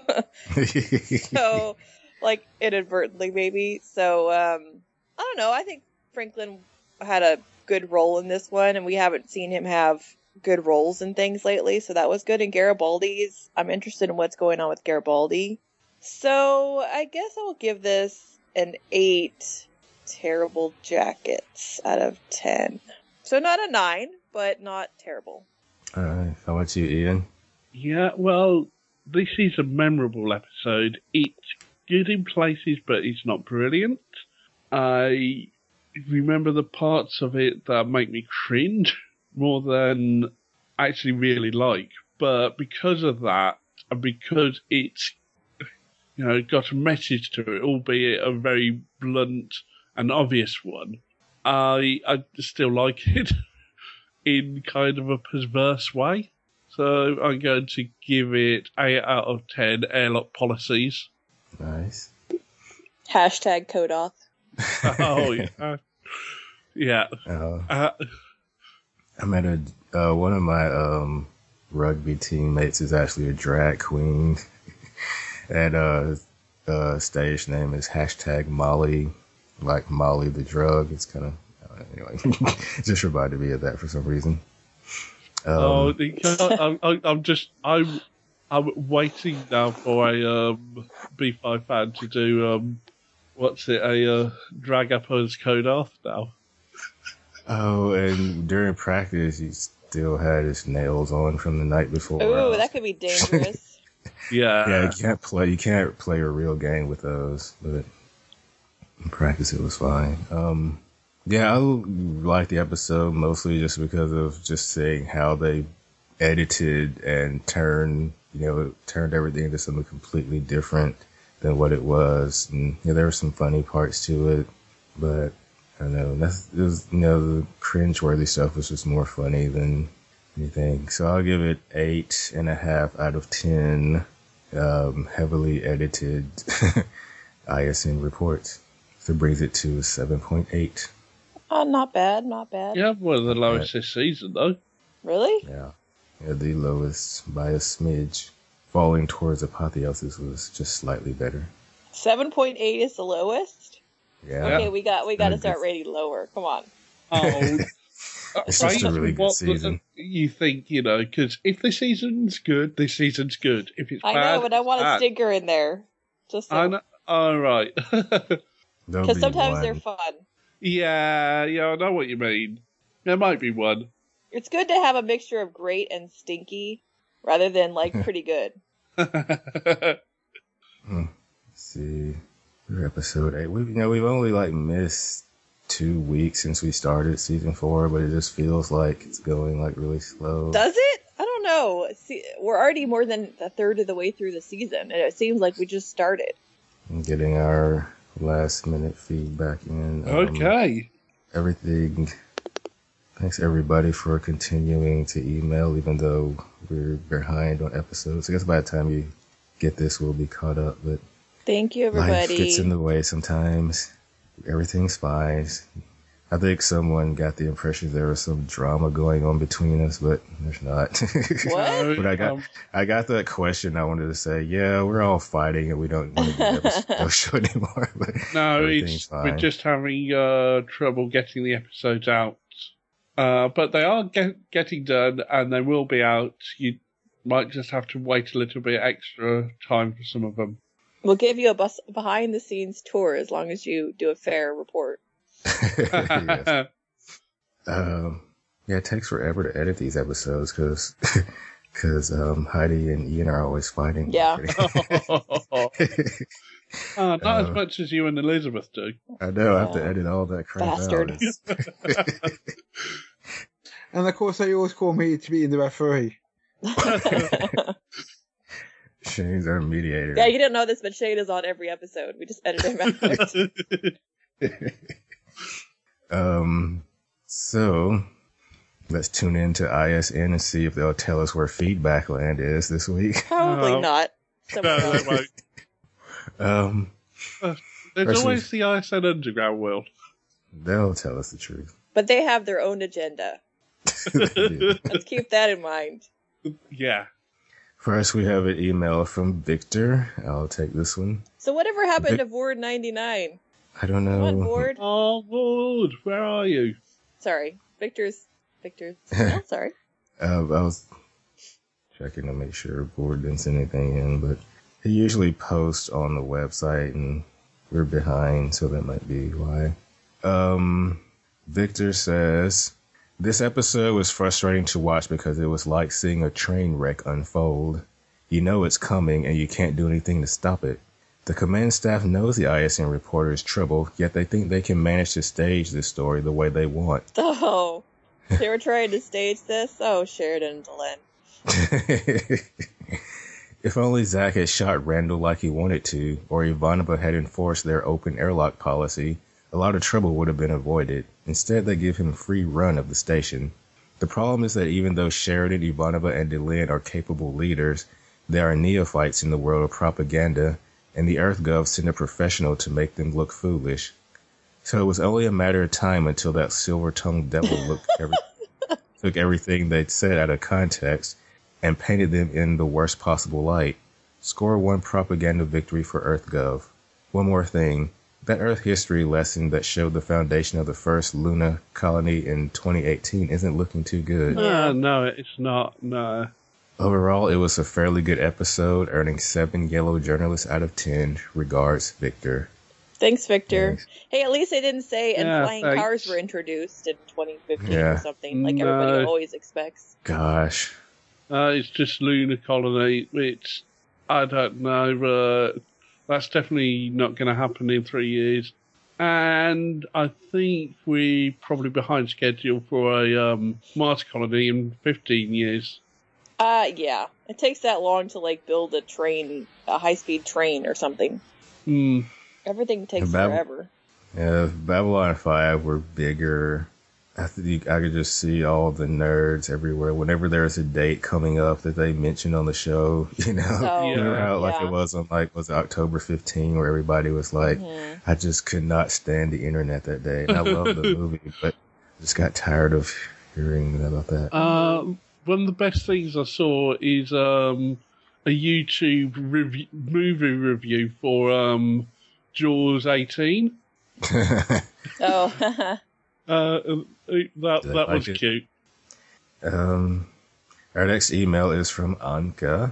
so, like inadvertently, maybe. So, um, I don't know. I think Franklin had a good role in this one, and we haven't seen him have good roles in things lately, so that was good. And Garibaldi's, I'm interested in what's going on with Garibaldi. So I guess I'll give this an eight terrible jackets out of ten. So not a nine, but not terrible. All right. How about you, Ian? Yeah, well, this is a memorable episode. It's good in places, but it's not brilliant. I remember the parts of it that make me cringe more than I actually really like. But because of that, and because it's you know got a message to it, albeit a very blunt and obvious one, I I still like it *laughs* in kind of a perverse way. So I'm going to give it eight out of ten airlock policies. Nice. Hashtag Kodoth. *laughs* oh yeah, yeah. Uh, Uh, I met a uh, one of my um, rugby teammates is actually a drag queen, *laughs* and uh, uh, stage name is hashtag Molly, like Molly the drug. It's kind of anyway, *laughs* just reminded me of that for some reason. Um, oh, the- I'm, I'm, I'm just I'm I'm waiting now for a um, B5 fan to do um, what's it a uh, drag up as off now. oh, and during practice, he still had his nails on from the night before. Ooh, that could be dangerous. *laughs* Yeah, yeah, you can't play. You can't play a real game with those. But in practice, it was fine. Um, yeah, I like the episode mostly just because of just seeing how they edited and turned, you know, turned everything into something completely different than what it was. And yeah, there were some funny parts to it, but I don't know. That's it was, you know, the cringe-worthy stuff was just more funny than anything. So I'll give it eight and a half out of ten. Um, heavily edited *laughs* ISN reports. So brings it to seven point eight. Oh, not bad, not bad. yeah, one of the lowest this season though. Really? Yeah. Yeah, the lowest by a smidge. Falling towards apotheosis was just slightly better. Seven point eight is the lowest. Yeah. Okay, we got we got to start rating lower. Come on. Oh, *laughs* It's uh, just a really good what season. You think you know? Because if the season's good, the season's good. If it's I bad, know, but I want a bad. stinker in there. Just I know. All right. *laughs* Because sometimes one. they're fun. Yeah, yeah, I know what you mean. There might be one. It's good to have a mixture of great and stinky, rather than like *laughs* pretty good. *laughs* Hmm. Let's see. We're episode eight. We've you know we've only like missed two weeks since we started season four, but it just feels like it's going like really slow. Does it? I don't know. See, we're already more than a third of the way through the season, and it seems like we just started. And getting our last minute feedback in. Um, okay. everything. Thanks everybody for continuing to email, even though we're behind on episodes. I guess by the time you get this, we'll be caught up. But Thank you, everybody. life everybody. gets in the way sometimes. Everything's fine. I think someone got the impression there was some drama going on between us, but there's not. *laughs* What? but I got Um, I got that question. I wanted to say, yeah, we're all fighting and we don't want to do the *laughs* episode show anymore. But No, it's fine. we're just having uh, trouble getting the episodes out. Uh, but they are get, getting done, and they will be out. You might just have to wait a little bit extra time for some of them. We'll give you a bus behind the scenes tour as long as you do a fair report. *laughs* Yes. *laughs* Um, yeah, it takes forever to edit these episodes because *laughs* um, Heidi and Ian are always fighting. Yeah. uh, not as Uh, much as you and Elizabeth do. I know. I have to edit all that crap Bastard. out. And of course, they always call me to be the referee. Shane's our mediator. yeah, you didn't know this, but Shane is on every episode. We just edit him out. Um, so let's tune in to ISN and see if they'll tell us where feedback land is this week. *laughs* Probably No. not. *laughs* no, Somewhere they else. won't. Um, There's always the ISN Underground world. they'll tell us the truth. But they have their own agenda. *laughs* Let's keep that in mind. Yeah. First, we have an email from Victor. I'll take this one. So whatever happened Vic- to Ward 99? I don't Come on, know. Ward. Oh, Lord, where are you? Sorry. Victor's. Victor's. *laughs* Oh, sorry. Uh, I was checking to make sure Board didn't send anything in, but he usually posts on the website, and we're behind, so that might be why. Um, Victor says, This episode was frustrating to watch because it was like seeing a train wreck unfold. You know it's coming and you can't do anything to stop it. The command staff knows the ISN reporter is trouble, yet they think they can manage to stage this story the way they want. *laughs* Oh, they were trying to stage this. Oh, Sheridan and Delenn. *laughs* if only Zach had shot Randall like he wanted to, or Ivanova had enforced their open airlock policy, a lot of trouble would have been avoided. Instead, they give him free run of the station. The problem is that even though Sheridan, Ivanova, and Delenn are capable leaders, they are neophytes in the world of propaganda, and the EarthGov sent a professional to make them look foolish. So it was only a matter of time until that silver-tongued devil looked *laughs* every, took everything they'd said out of context and painted them in the worst possible light. Score one propaganda victory for EarthGov. One more thing. That Earth history lesson that showed the foundation of the first Luna colony in 2018 isn't looking too good. Uh, no, it's not. No. Overall, it was a fairly good episode, earning seven yellow journalists out of ten. Regards, Victor. Thanks, Victor. Hey, at least they didn't say and Yeah, flying thanks. cars were introduced in 2015 Yeah. or something, like everybody always expects. Gosh. Uh, it's just lunar colony. It's I don't know. Uh, that's definitely not going to happen in three years, and I think we're probably behind schedule for a um, Mars colony in fifteen years. Uh, yeah. It takes that long to, like, build a train, a high-speed train or something. Hmm. Everything takes Bab- forever. Yeah, if Babylon 5 were bigger. I think I could just see all the nerds everywhere. Whenever there's a date coming up that they mention on the show, *laughs* you know, Oh, you know how like yeah. it was on like was it October 15, where everybody was like, Mhm. I just could not stand the internet that day, and I love the *laughs* movie, but just got tired of hearing about that. Um, one of the best things I saw is um, a YouTube review, movie review for um, Jaws 18. *laughs* Oh, *laughs* Uh, that that was it? cute. um, our next email is from Anka.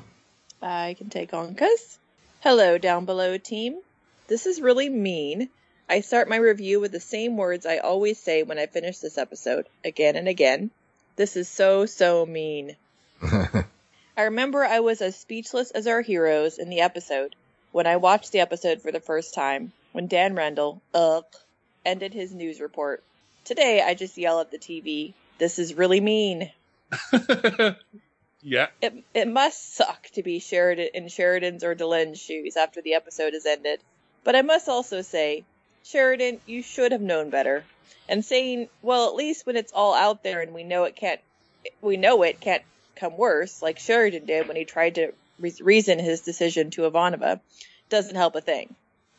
I can take Anka's. Hello, down below team. This is really mean. I start my review with the same words I always say when I finish this episode, again and again. This is so, so mean. *laughs* I remember I was as speechless as our heroes in the episode when I watched the episode for the first time, when Dan Randall, ugh, ended his news report. Today I just yell at the TV, this is really mean. *laughs* Yeah. It, it must suck to be Sheridan in Sheridan's or Delenn's shoes after the episode has ended. But I must also say, Sheridan, you should have known better. And saying, well, at least when it's all out there and we know it can't, we know it can't come worse, like Sheridan did when he tried to re- reason his decision to Ivanova, doesn't help a thing.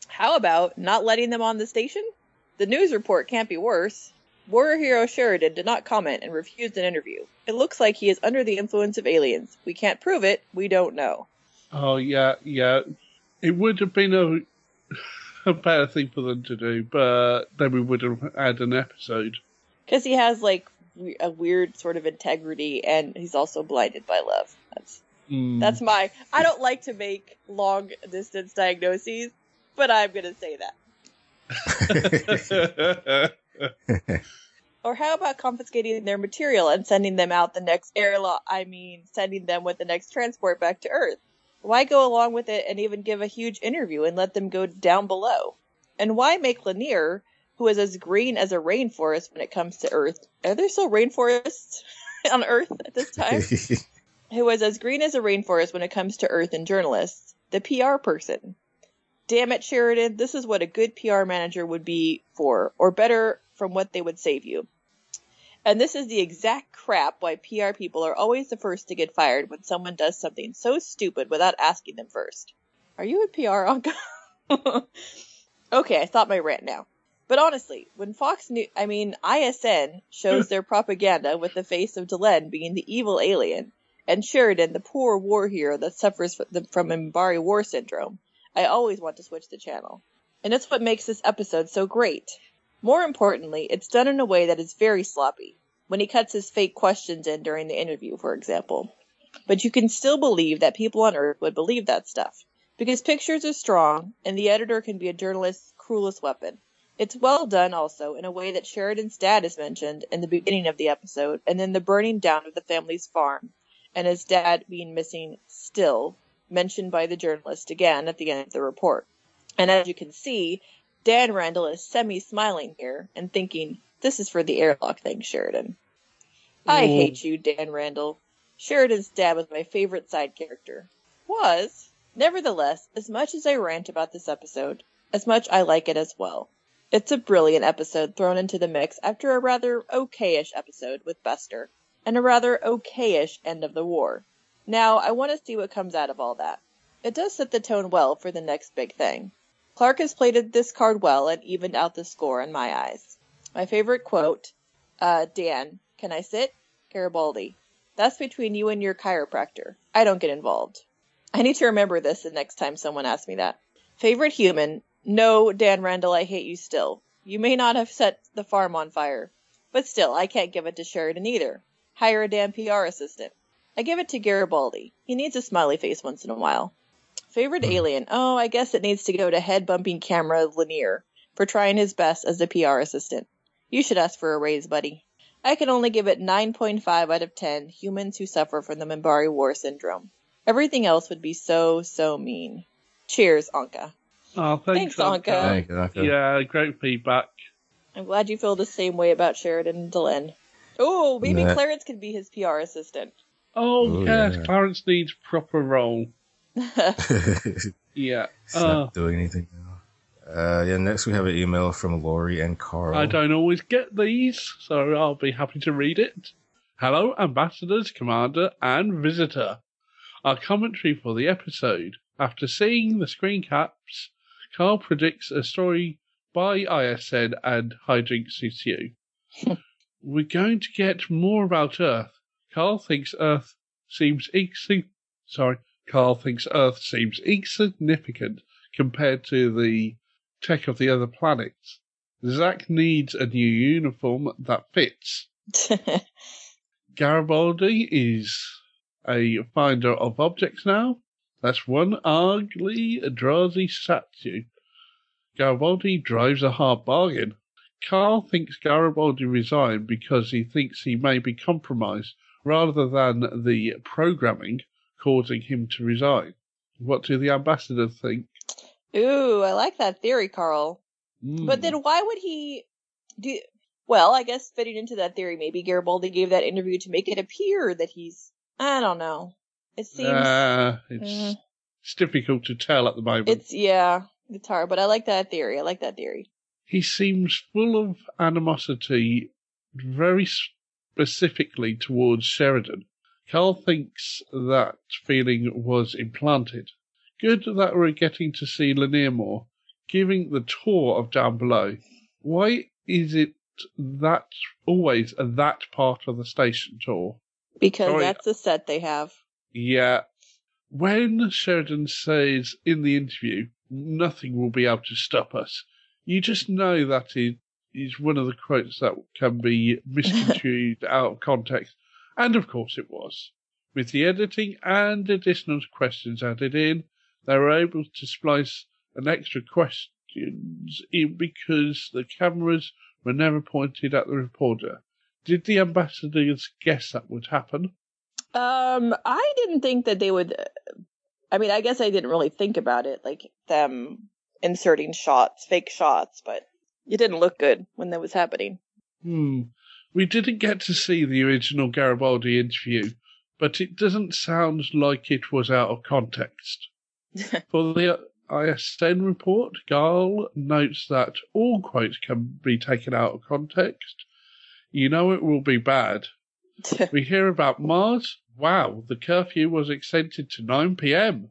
How about not letting them on the station? The news report can't be worse. Warrior hero Sheridan did not comment and refused an interview. It looks like he is under the influence of aliens. We can't prove it. We don't know. Oh yeah, yeah. It would have been a *laughs* a better thing for them to do, but then we would have had an episode. Because he has like a weird sort of integrity, and he's also blinded by love. That's Mm. that's my. I don't like to make long distance diagnoses, but I'm gonna say that. *laughs* Or how about confiscating their material and sending them out the next airlock? I mean, sending them with the next transport back to Earth. Why go along with it and even give a huge interview and let them go down below? And why make Lennier, who is as green as a rainforest when it comes to Earth, are there still rainforests *laughs* on Earth at this time? *laughs* who is as green as a rainforest when it comes to Earth and journalists, the PR person. Damn it, Sheridan, this is what a good PR manager would be for, or better, from what they would save you. And this is the exact crap why PR people are always the first to get fired when someone does something so stupid without asking them first. Are you in PR, Anka? okay, I stopped my rant now. But honestly, when Fox News, I mean, ISN shows their propaganda with the face of Delenn being the evil alien, and Sheridan the poor war hero that suffers from Minbari War Syndrome, I always want to switch the channel. And that's what makes this episode so great. More importantly, it's done in a way that is very sloppy. When he cuts his fake questions in during the interview, for example. But you can still believe that people on Earth would believe that stuff. Because pictures are strong, and the editor can be a journalist's cruelest weapon. It's well done also in a way that Sheridan's dad is mentioned in the beginning of the episode, and then the burning down of the family's farm, and his dad being missing still, mentioned by the journalist again at the end of the report. And as you can see, Dan Randall is semi smiling here and thinking, This is for the airlock thing, Sheridan. I hate you, Dan Randall. Sheridan's dad was my favorite side character. Was. Nevertheless, as much as I rant about this episode, as much I like it as well. It's a brilliant episode thrown into the mix after a rather okayish episode with Bester, and a rather okayish end of the war. Now, I want to see what comes out of all that. It does set the tone well for the next big thing. Clark has played this card well and evened out the score in my eyes. My favorite quote, uh, Dan, can I sit? Garibaldi. That's between you and your chiropractor. I don't get involved. I need to remember this the next time someone asks me that. Favorite human? No, Dan Randall, I hate you still. You may not have set the farm on fire, but still, I can't give it to Sheridan either. Hire a damn PR assistant. I give it to Garibaldi. He needs a smiley face once in a while. Favorite hmm. alien? Oh, I guess it needs to go to head bumping camera Lennier for trying his best as a PR assistant. You should ask for a raise, buddy. I can only give it 9.5 out of 10 humans who suffer from the Minbari War syndrome. Everything else would be so, so mean. Cheers, Anka. Oh, thanks, Thanks, Anka. Thank you, Anka. Yeah, great feedback. I'm glad you feel the same way about Sheridan and Delenn. Oh, maybe Nah. Clarence could be his PR assistant. Oh, Oh, yes, yeah. Clarence needs proper role. *laughs* Yeah. It's Uh, not doing anything now. Uh, yeah, next we have an email from Laurie and Carl. I don't always get these, so I'll be happy to read it. Hello, ambassadors, commander, and visitor. Our commentary for the episode. After seeing the screen caps, Carl predicts a story by ISN and Hijinks CCU. *laughs* We're going to get more about Earth. Carl thinks Earth seems insi- sorry, Carl thinks Earth seems insignificant compared to the tech of the other planets. Zack needs a new uniform that fits. *laughs* Garibaldi is a finder of objects now. That's one ugly Drazi statue. Garibaldi drives a hard bargain. Carl thinks Garibaldi resigned because he thinks he may be compromised rather than the programming causing him to resign. What do the ambassadors think? Ooh, I like that theory, Carl. Hmm. But then why would he do? Well, I guess fitting into that theory, maybe Garibaldi gave that interview to make it appear that he's. I don't know. It seems. Uh, it's, Mm. it's difficult to tell at the moment. it's yeah, it's hard, but I like that theory. I like that theory. he seems full of animosity, very specifically towards Sheridan. Carl thinks that feeling was implanted. Good that we're getting to see Lennier more, giving the tour of Down Below. Why is it that always that part of the station tour? Because Sorry. that's the set they have. Yeah. When Sheridan says in the interview, nothing will be able to stop us, you just know that is, is one of the quotes that can be *laughs* misconstrued out of context. And of course it was. With the editing and additional questions added in, they were able to splice an extra questions in because the cameras were never pointed at the reporter. Did the ambassadors guess that would happen? Um, I didn't think that they would. I mean, I guess I didn't really think about it, like them inserting shots, fake shots, but it didn't look good when that was happening. Hmm. We didn't get to see the original Garibaldi interview, but it doesn't sound like it was out of context. *laughs* For the ISN report, Carl notes that all quotes can be taken out of context. You know it will be bad. *laughs* we hear about Mars. Wow, the curfew was extended to 9 p.m.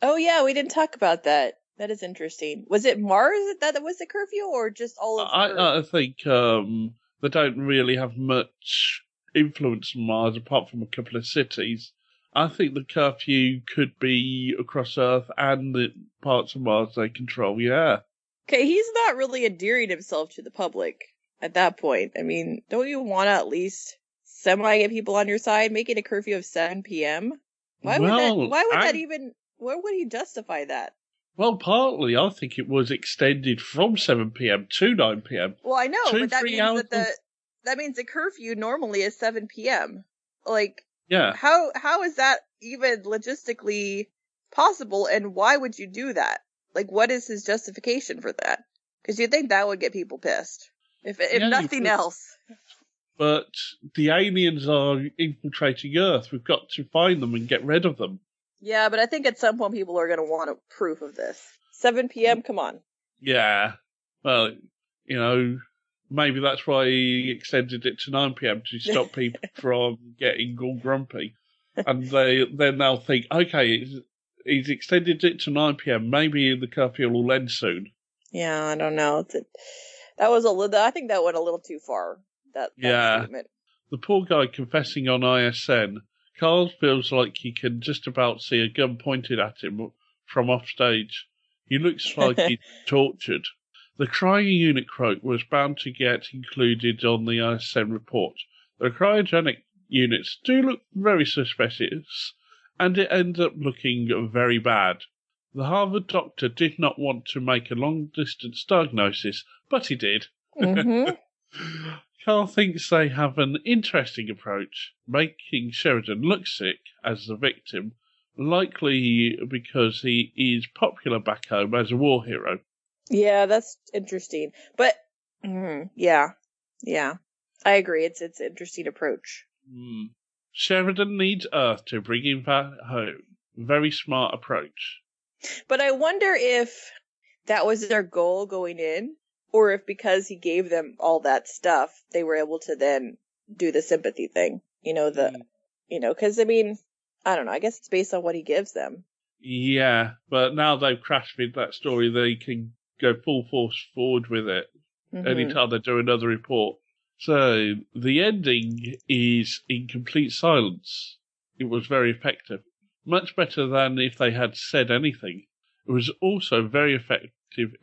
Oh yeah, we didn't talk about that. That is interesting. Was it Mars that that was the curfew, or just all of Earth? I, I think um, they don't really have much influence on Mars apart from a couple of cities. I think the curfew could be across Earth and the parts of Mars they control. Yeah. Okay, he's not really endearing himself to the public at that point. I mean, don't you want to at least semi get people on your side, making a curfew of 7 p.m.? Why would that? Why would I- that even? Where would he justify that? Well, partly, I think it was extended from 7 p.m. to 9 p.m. Well, I know, Two, but that means hours that the that means the curfew normally is 7 p.m. Like, Yeah. how how is that even logistically possible? And why would you do that? Like, what is his justification for that? Because you'd think that would get people pissed, if if Yeah, nothing else. But the aliens are infiltrating Earth. We've got to find them and get rid of them. Yeah, but I think at some point people are going to want a proof of this. 7 p.m. Come on. Yeah. Well, you know, maybe that's why he extended it to 9 p.m. to stop *laughs* people from getting all grumpy. And they then they'll think, okay, he's, he's extended it to 9 p.m. Maybe the curfew will end soon. Yeah, I don't know. It's a, that was a little. I think that went a little too far. That, that Yeah. statement. The poor guy confessing on ISN, Carl feels like he can just about see a gun pointed at him from off stage. He looks like he's *laughs* tortured. The crying unit was bound to get included on the ISN report. The cryogenic units do look very suspicious, and it ends up looking very bad. The Harvard doctor did not want to make a long distance diagnosis, but he did. Mhm. *laughs* Carl thinks they have an interesting approach, making Sheridan look sick as the victim, likely because he is popular back home as a war hero. Yeah, that's interesting. But mm, yeah, yeah, I agree. It's it's an interesting approach. Hmm. Sheridan needs Earth to bring him back home. Very smart approach. But I wonder if that was their goal going in, or if because he gave them all that stuff, they were able to then do the sympathy thing. You know the, you know, because I mean, I don't know. I guess it's based on what he gives them. Yeah, but now they've crashed with that story, they can go full force forward with it Mhm. anytime they do another report. So the ending is in complete silence. It was very effective. Much better than if they had said anything. It was also very effective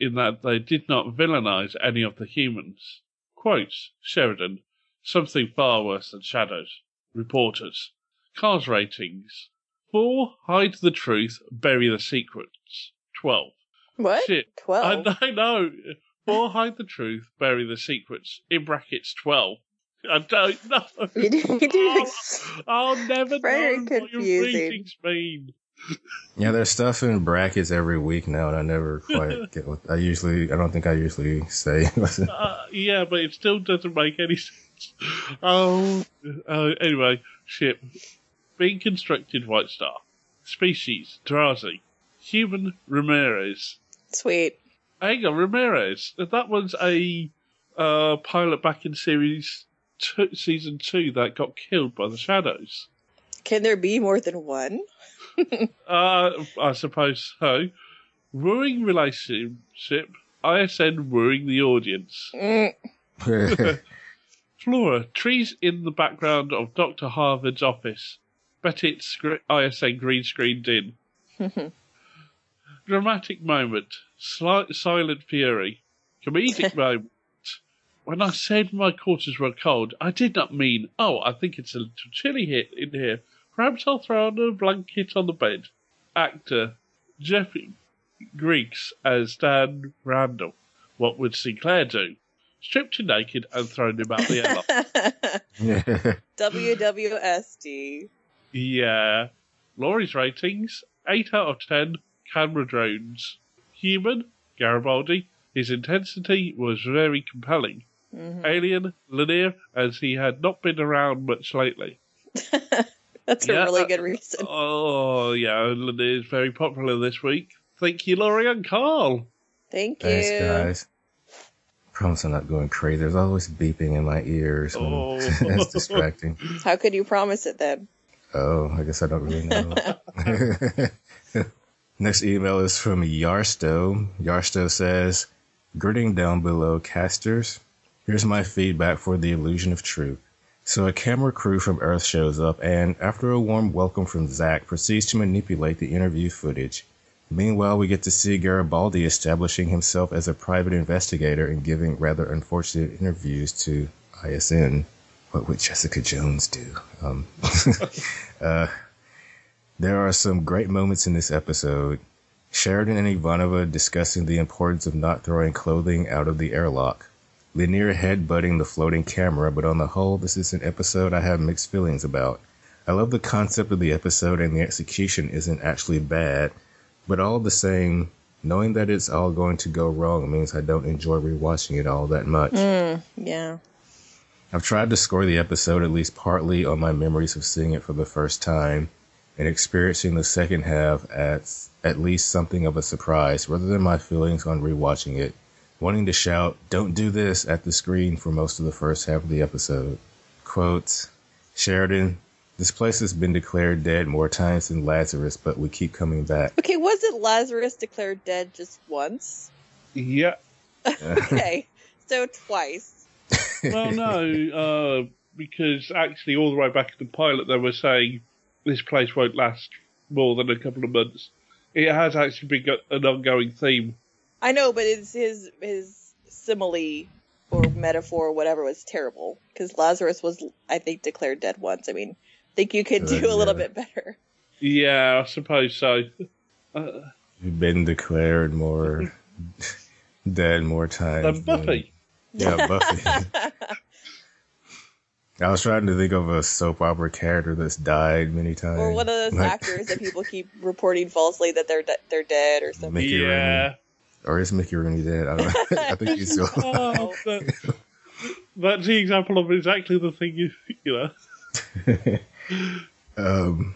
in that they did not villainize any of the humans. Quotes Sheridan, something far worse than shadows. Reporters. Carl's ratings. 4. Hide the truth, bury the secrets. 12. What? Shit. Twelve. I, I know. 4. Hide the truth, bury the secrets. In brackets 12. I don't *laughs* know. You do- you do I'll, I'll never Very know what your confusing. ratings mean. Yeah, there's stuff in brackets every week now, and I never quite *laughs* get what I usually. I don't think I usually say. *laughs* Uh, yeah, but it still doesn't make any *laughs* sense. Oh, uh, anyway, ship. Being constructed White Star. Species, Drazi. Human, Ramirez. Sweet. Hang on, Ramirez. That was a uh, pilot back in series two, season two that got killed by the Shadows. Can there be more than one? Uh, I suppose so. Wooing relationship. ISN wooing the audience. Mm. *laughs* Flora, trees in the background of Dr. Harvard's office. Bet it's ISN green screened in. *laughs* Dramatic moment. Slight silent fury. Comedic *laughs* moment. When I said my quarters were cold, I did not mean, oh, I think it's a little chilly here, in here. Perhaps I'll throw on a blanket on the bed. Actor Jeff Griggs as Dan Randall. What would Sinclair do? Stripped him naked and thrown him out the airlock. *laughs* WWSD. Yeah. Laurie's ratings 8 out of 10 camera drones. Human, Garibaldi. His intensity was very compelling. Mhm. Alien, Lennier, as he had not been around much lately. *laughs* *laughs* That's a really uh, good reason. Oh, yeah, Lennier is very popular this week. Thank you, Laurie and Carl. Thank you. Thanks, guys. Promise I'm not going crazy. There's always beeping in my ears. When Oh. *laughs* it's distracting. *laughs* How could you promise it then? Oh, I guess I don't really know. Next email is from Yarsto. Yarsto says, Greeting down below, casters. Here's my feedback for the illusion of truth. So a camera crew from Earth shows up and, after a warm welcome from Zack, proceeds to manipulate the interview footage. Meanwhile, we get to see Garibaldi establishing himself as a private investigator and giving rather unfortunate interviews to ISN. What would Jessica Jones do? Um, *laughs* uh, there are some great moments in this episode. Sheridan and Ivanova discussing the importance of not throwing clothing out of the airlock. Lennier headbutting the floating camera, but on the whole, this is an episode I have mixed feelings about. I love the concept of the episode and the execution isn't actually bad, but all the same, knowing that it's all going to go wrong means I don't enjoy rewatching it all that much. Mm, yeah. I've tried to score the episode at least partly on my memories of seeing it for the first time and experiencing the second half as at least something of a surprise rather than my feelings on rewatching it, wanting to shout, don't do this at the screen for most of the first half of the episode. Quote, Sheridan, this place has been declared dead more times than Lazarus, but we keep coming back. Okay, wasn't Lazarus declared dead just once? Yeah. *laughs* Okay, so twice. Well, no, uh, because actually, all the way back in the pilot, they were saying this place won't last more than a couple of months. It has actually been an ongoing theme. I know, but it's his his simile or metaphor or whatever was terrible because Lazarus was, I think, declared dead once. I mean, I think you could do a little bit better. Yeah, I suppose so. Uh, You've been declared more *laughs* dead more times. than Buffy. Yeah, Buffy. *laughs* I was trying to think of a soap opera character that's died many times. Or one of those Like actors that people keep reporting falsely that they're de- they're dead or something. Mickey Rooney. Or is Mickey Rooney dead? I don't know. *laughs* I think he's still. *laughs* Oh, that- that's the example of exactly the thing you, you know. *laughs* um,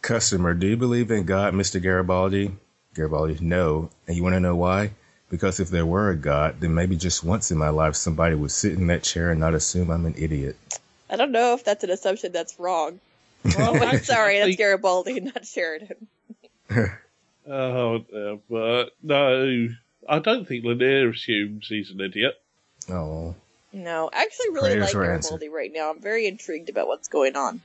customer, do you believe in God, Mr. Garibaldi? Garibaldi, no. And you want to know why? Because if there were a God, then maybe just once in my life somebody would sit in that chair and not assume I'm an idiot. I don't know if that's an assumption that's wrong. Well, Oh, I'm sorry, that's Garibaldi, not Sheridan. Oh, uh, but no, I don't think Lennier assumes he's an idiot. Oh. No, I actually really Prayers like were Garibaldi right now. I'm very intrigued about what's going on.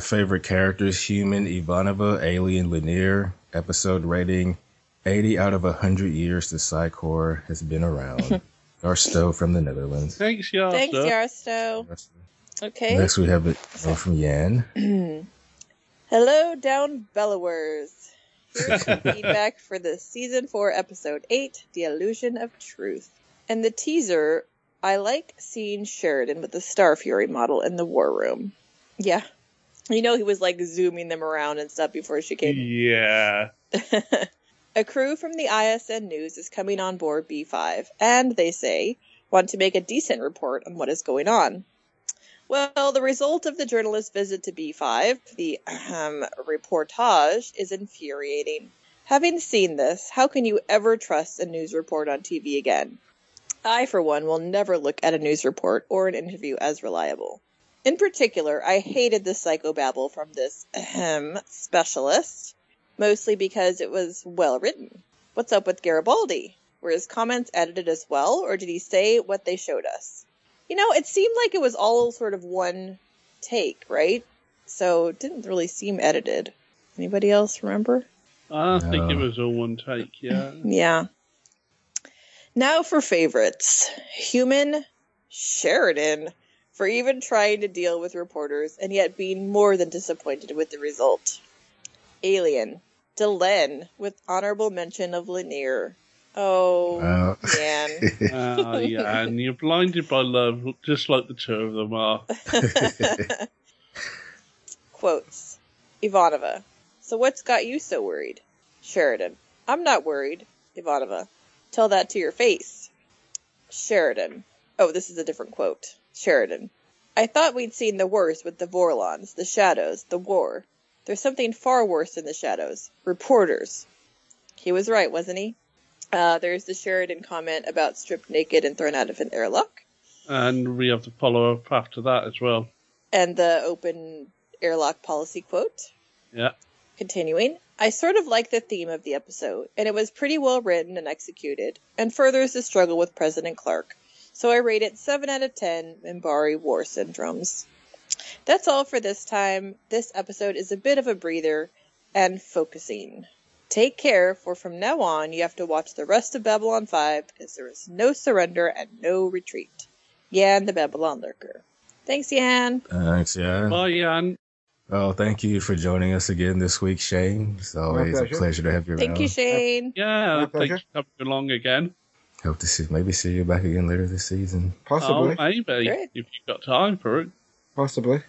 Favorite characters Human, Ivanova, Alien, Lennier. Episode rating 80 out of 100 years the Psi Corps has been around. *laughs* Garsto from the Netherlands. Thanks, Yarsta. Thanks, Yarsto. Okay. Next we have it from Yan. *clears throat* Hello, down bellowers. Feedback *laughs* for the season four, episode eight, "The Illusion of Truth." And the teaser, I like seeing Sheridan with the Star Fury model in the war room. Yeah, you know he was like zooming them around and stuff before she came. Yeah. *laughs* A crew from the ISN News is coming on board B5, and they say want to make a decent report on what is going on. Well, the result of the journalist's visit to B5, the reportage, is infuriating. Having seen this, how can you ever trust a news report on TV again? I, for one, will never look at a news report or an interview as reliable. In particular, I hated the psychobabble from this ahem, specialist, mostly because it was well written. What's up with Garibaldi? Were his comments edited as well, or did he say what they showed us? You know, it seemed like it was all sort of one take, right? So it didn't really seem edited. Anybody else remember? I think it was all one take, yeah. Yeah. Now for favorites. Human Sheridan for even trying to deal with reporters and yet being more than disappointed with the result. Alien. Delenn with honorable mention of Lennier. Oh, Wow. man. *laughs* Ah, yeah, and you're blinded by love, just like the two of them are. *laughs* Quotes. Ivanova. So what's got you so worried? Sheridan. I'm not worried. Ivanova. Tell that to your face. Sheridan. Oh, this is a different quote. Sheridan. I thought we'd seen the worst with the Vorlons, the shadows, the war. There's something far worse than the shadows. Reporters. He was right, wasn't he? Uh, there's the Sheridan comment about stripped naked and thrown out of an airlock. And we have to follow up after that as well. And the open airlock policy quote. Yeah. Continuing, I sort of like the theme of the episode, and it was pretty well written and executed, and furthers the struggle with President Clark. So I rate it 7 out of 10 Minbari War Syndromes. That's all for this time. This episode is a bit of a breather and focusing. Take care, for from now on you have to watch the rest of Babylon 5 because there is no surrender and no retreat. Yan the Babylon Lurker. Thanks, Yan. Thanks, yeah. Bye, Jan. Oh, thank you for joining us again this week, Shane. It's always a pleasure. pleasure to have you Thank around. you, Shane. Yeah, thanks pleasure. for coming along again. Hope to see maybe see you back again later this season. Oh, maybe Great. if you've got time for it. Possibly.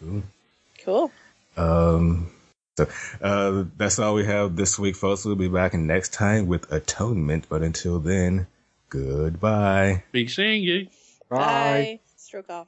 Cool. Um, so uh, that's all we have this week, folks. We'll be back next time with Atonement. But until then, goodbye. Be seeing you. Bye. Stroke off.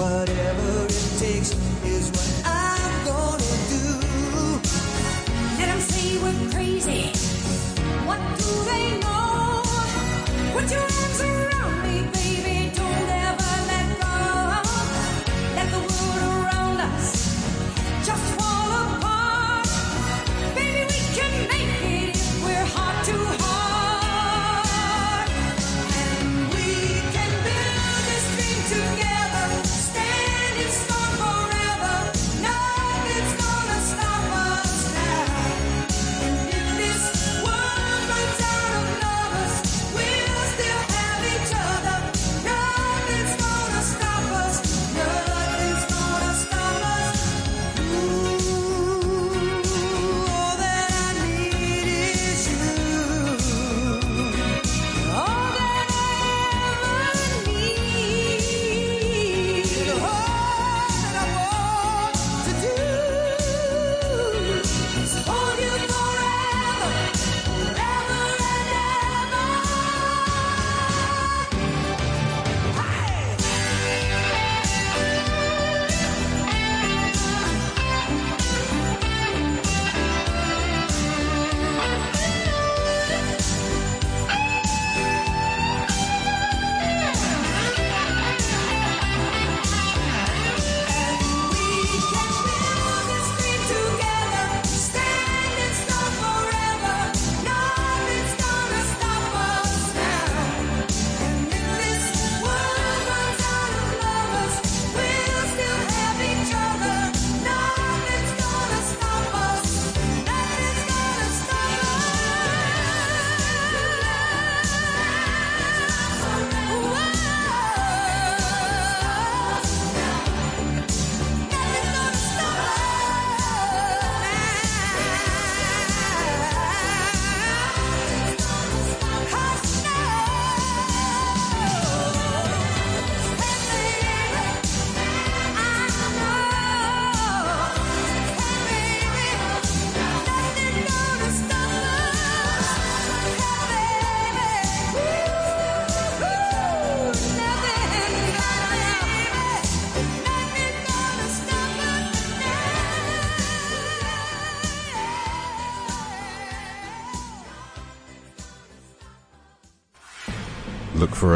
Whatever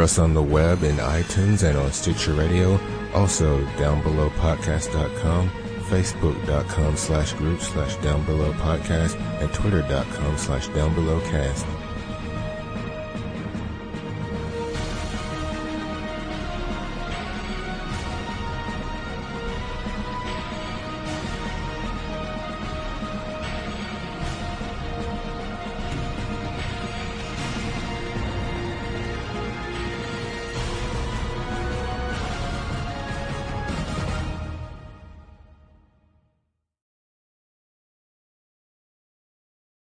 us on the web in iTunes and on Stitcher Radio. Also, down below podcast.com facebook.com slash group slash down below podcast, and twitter.com slash down below cast.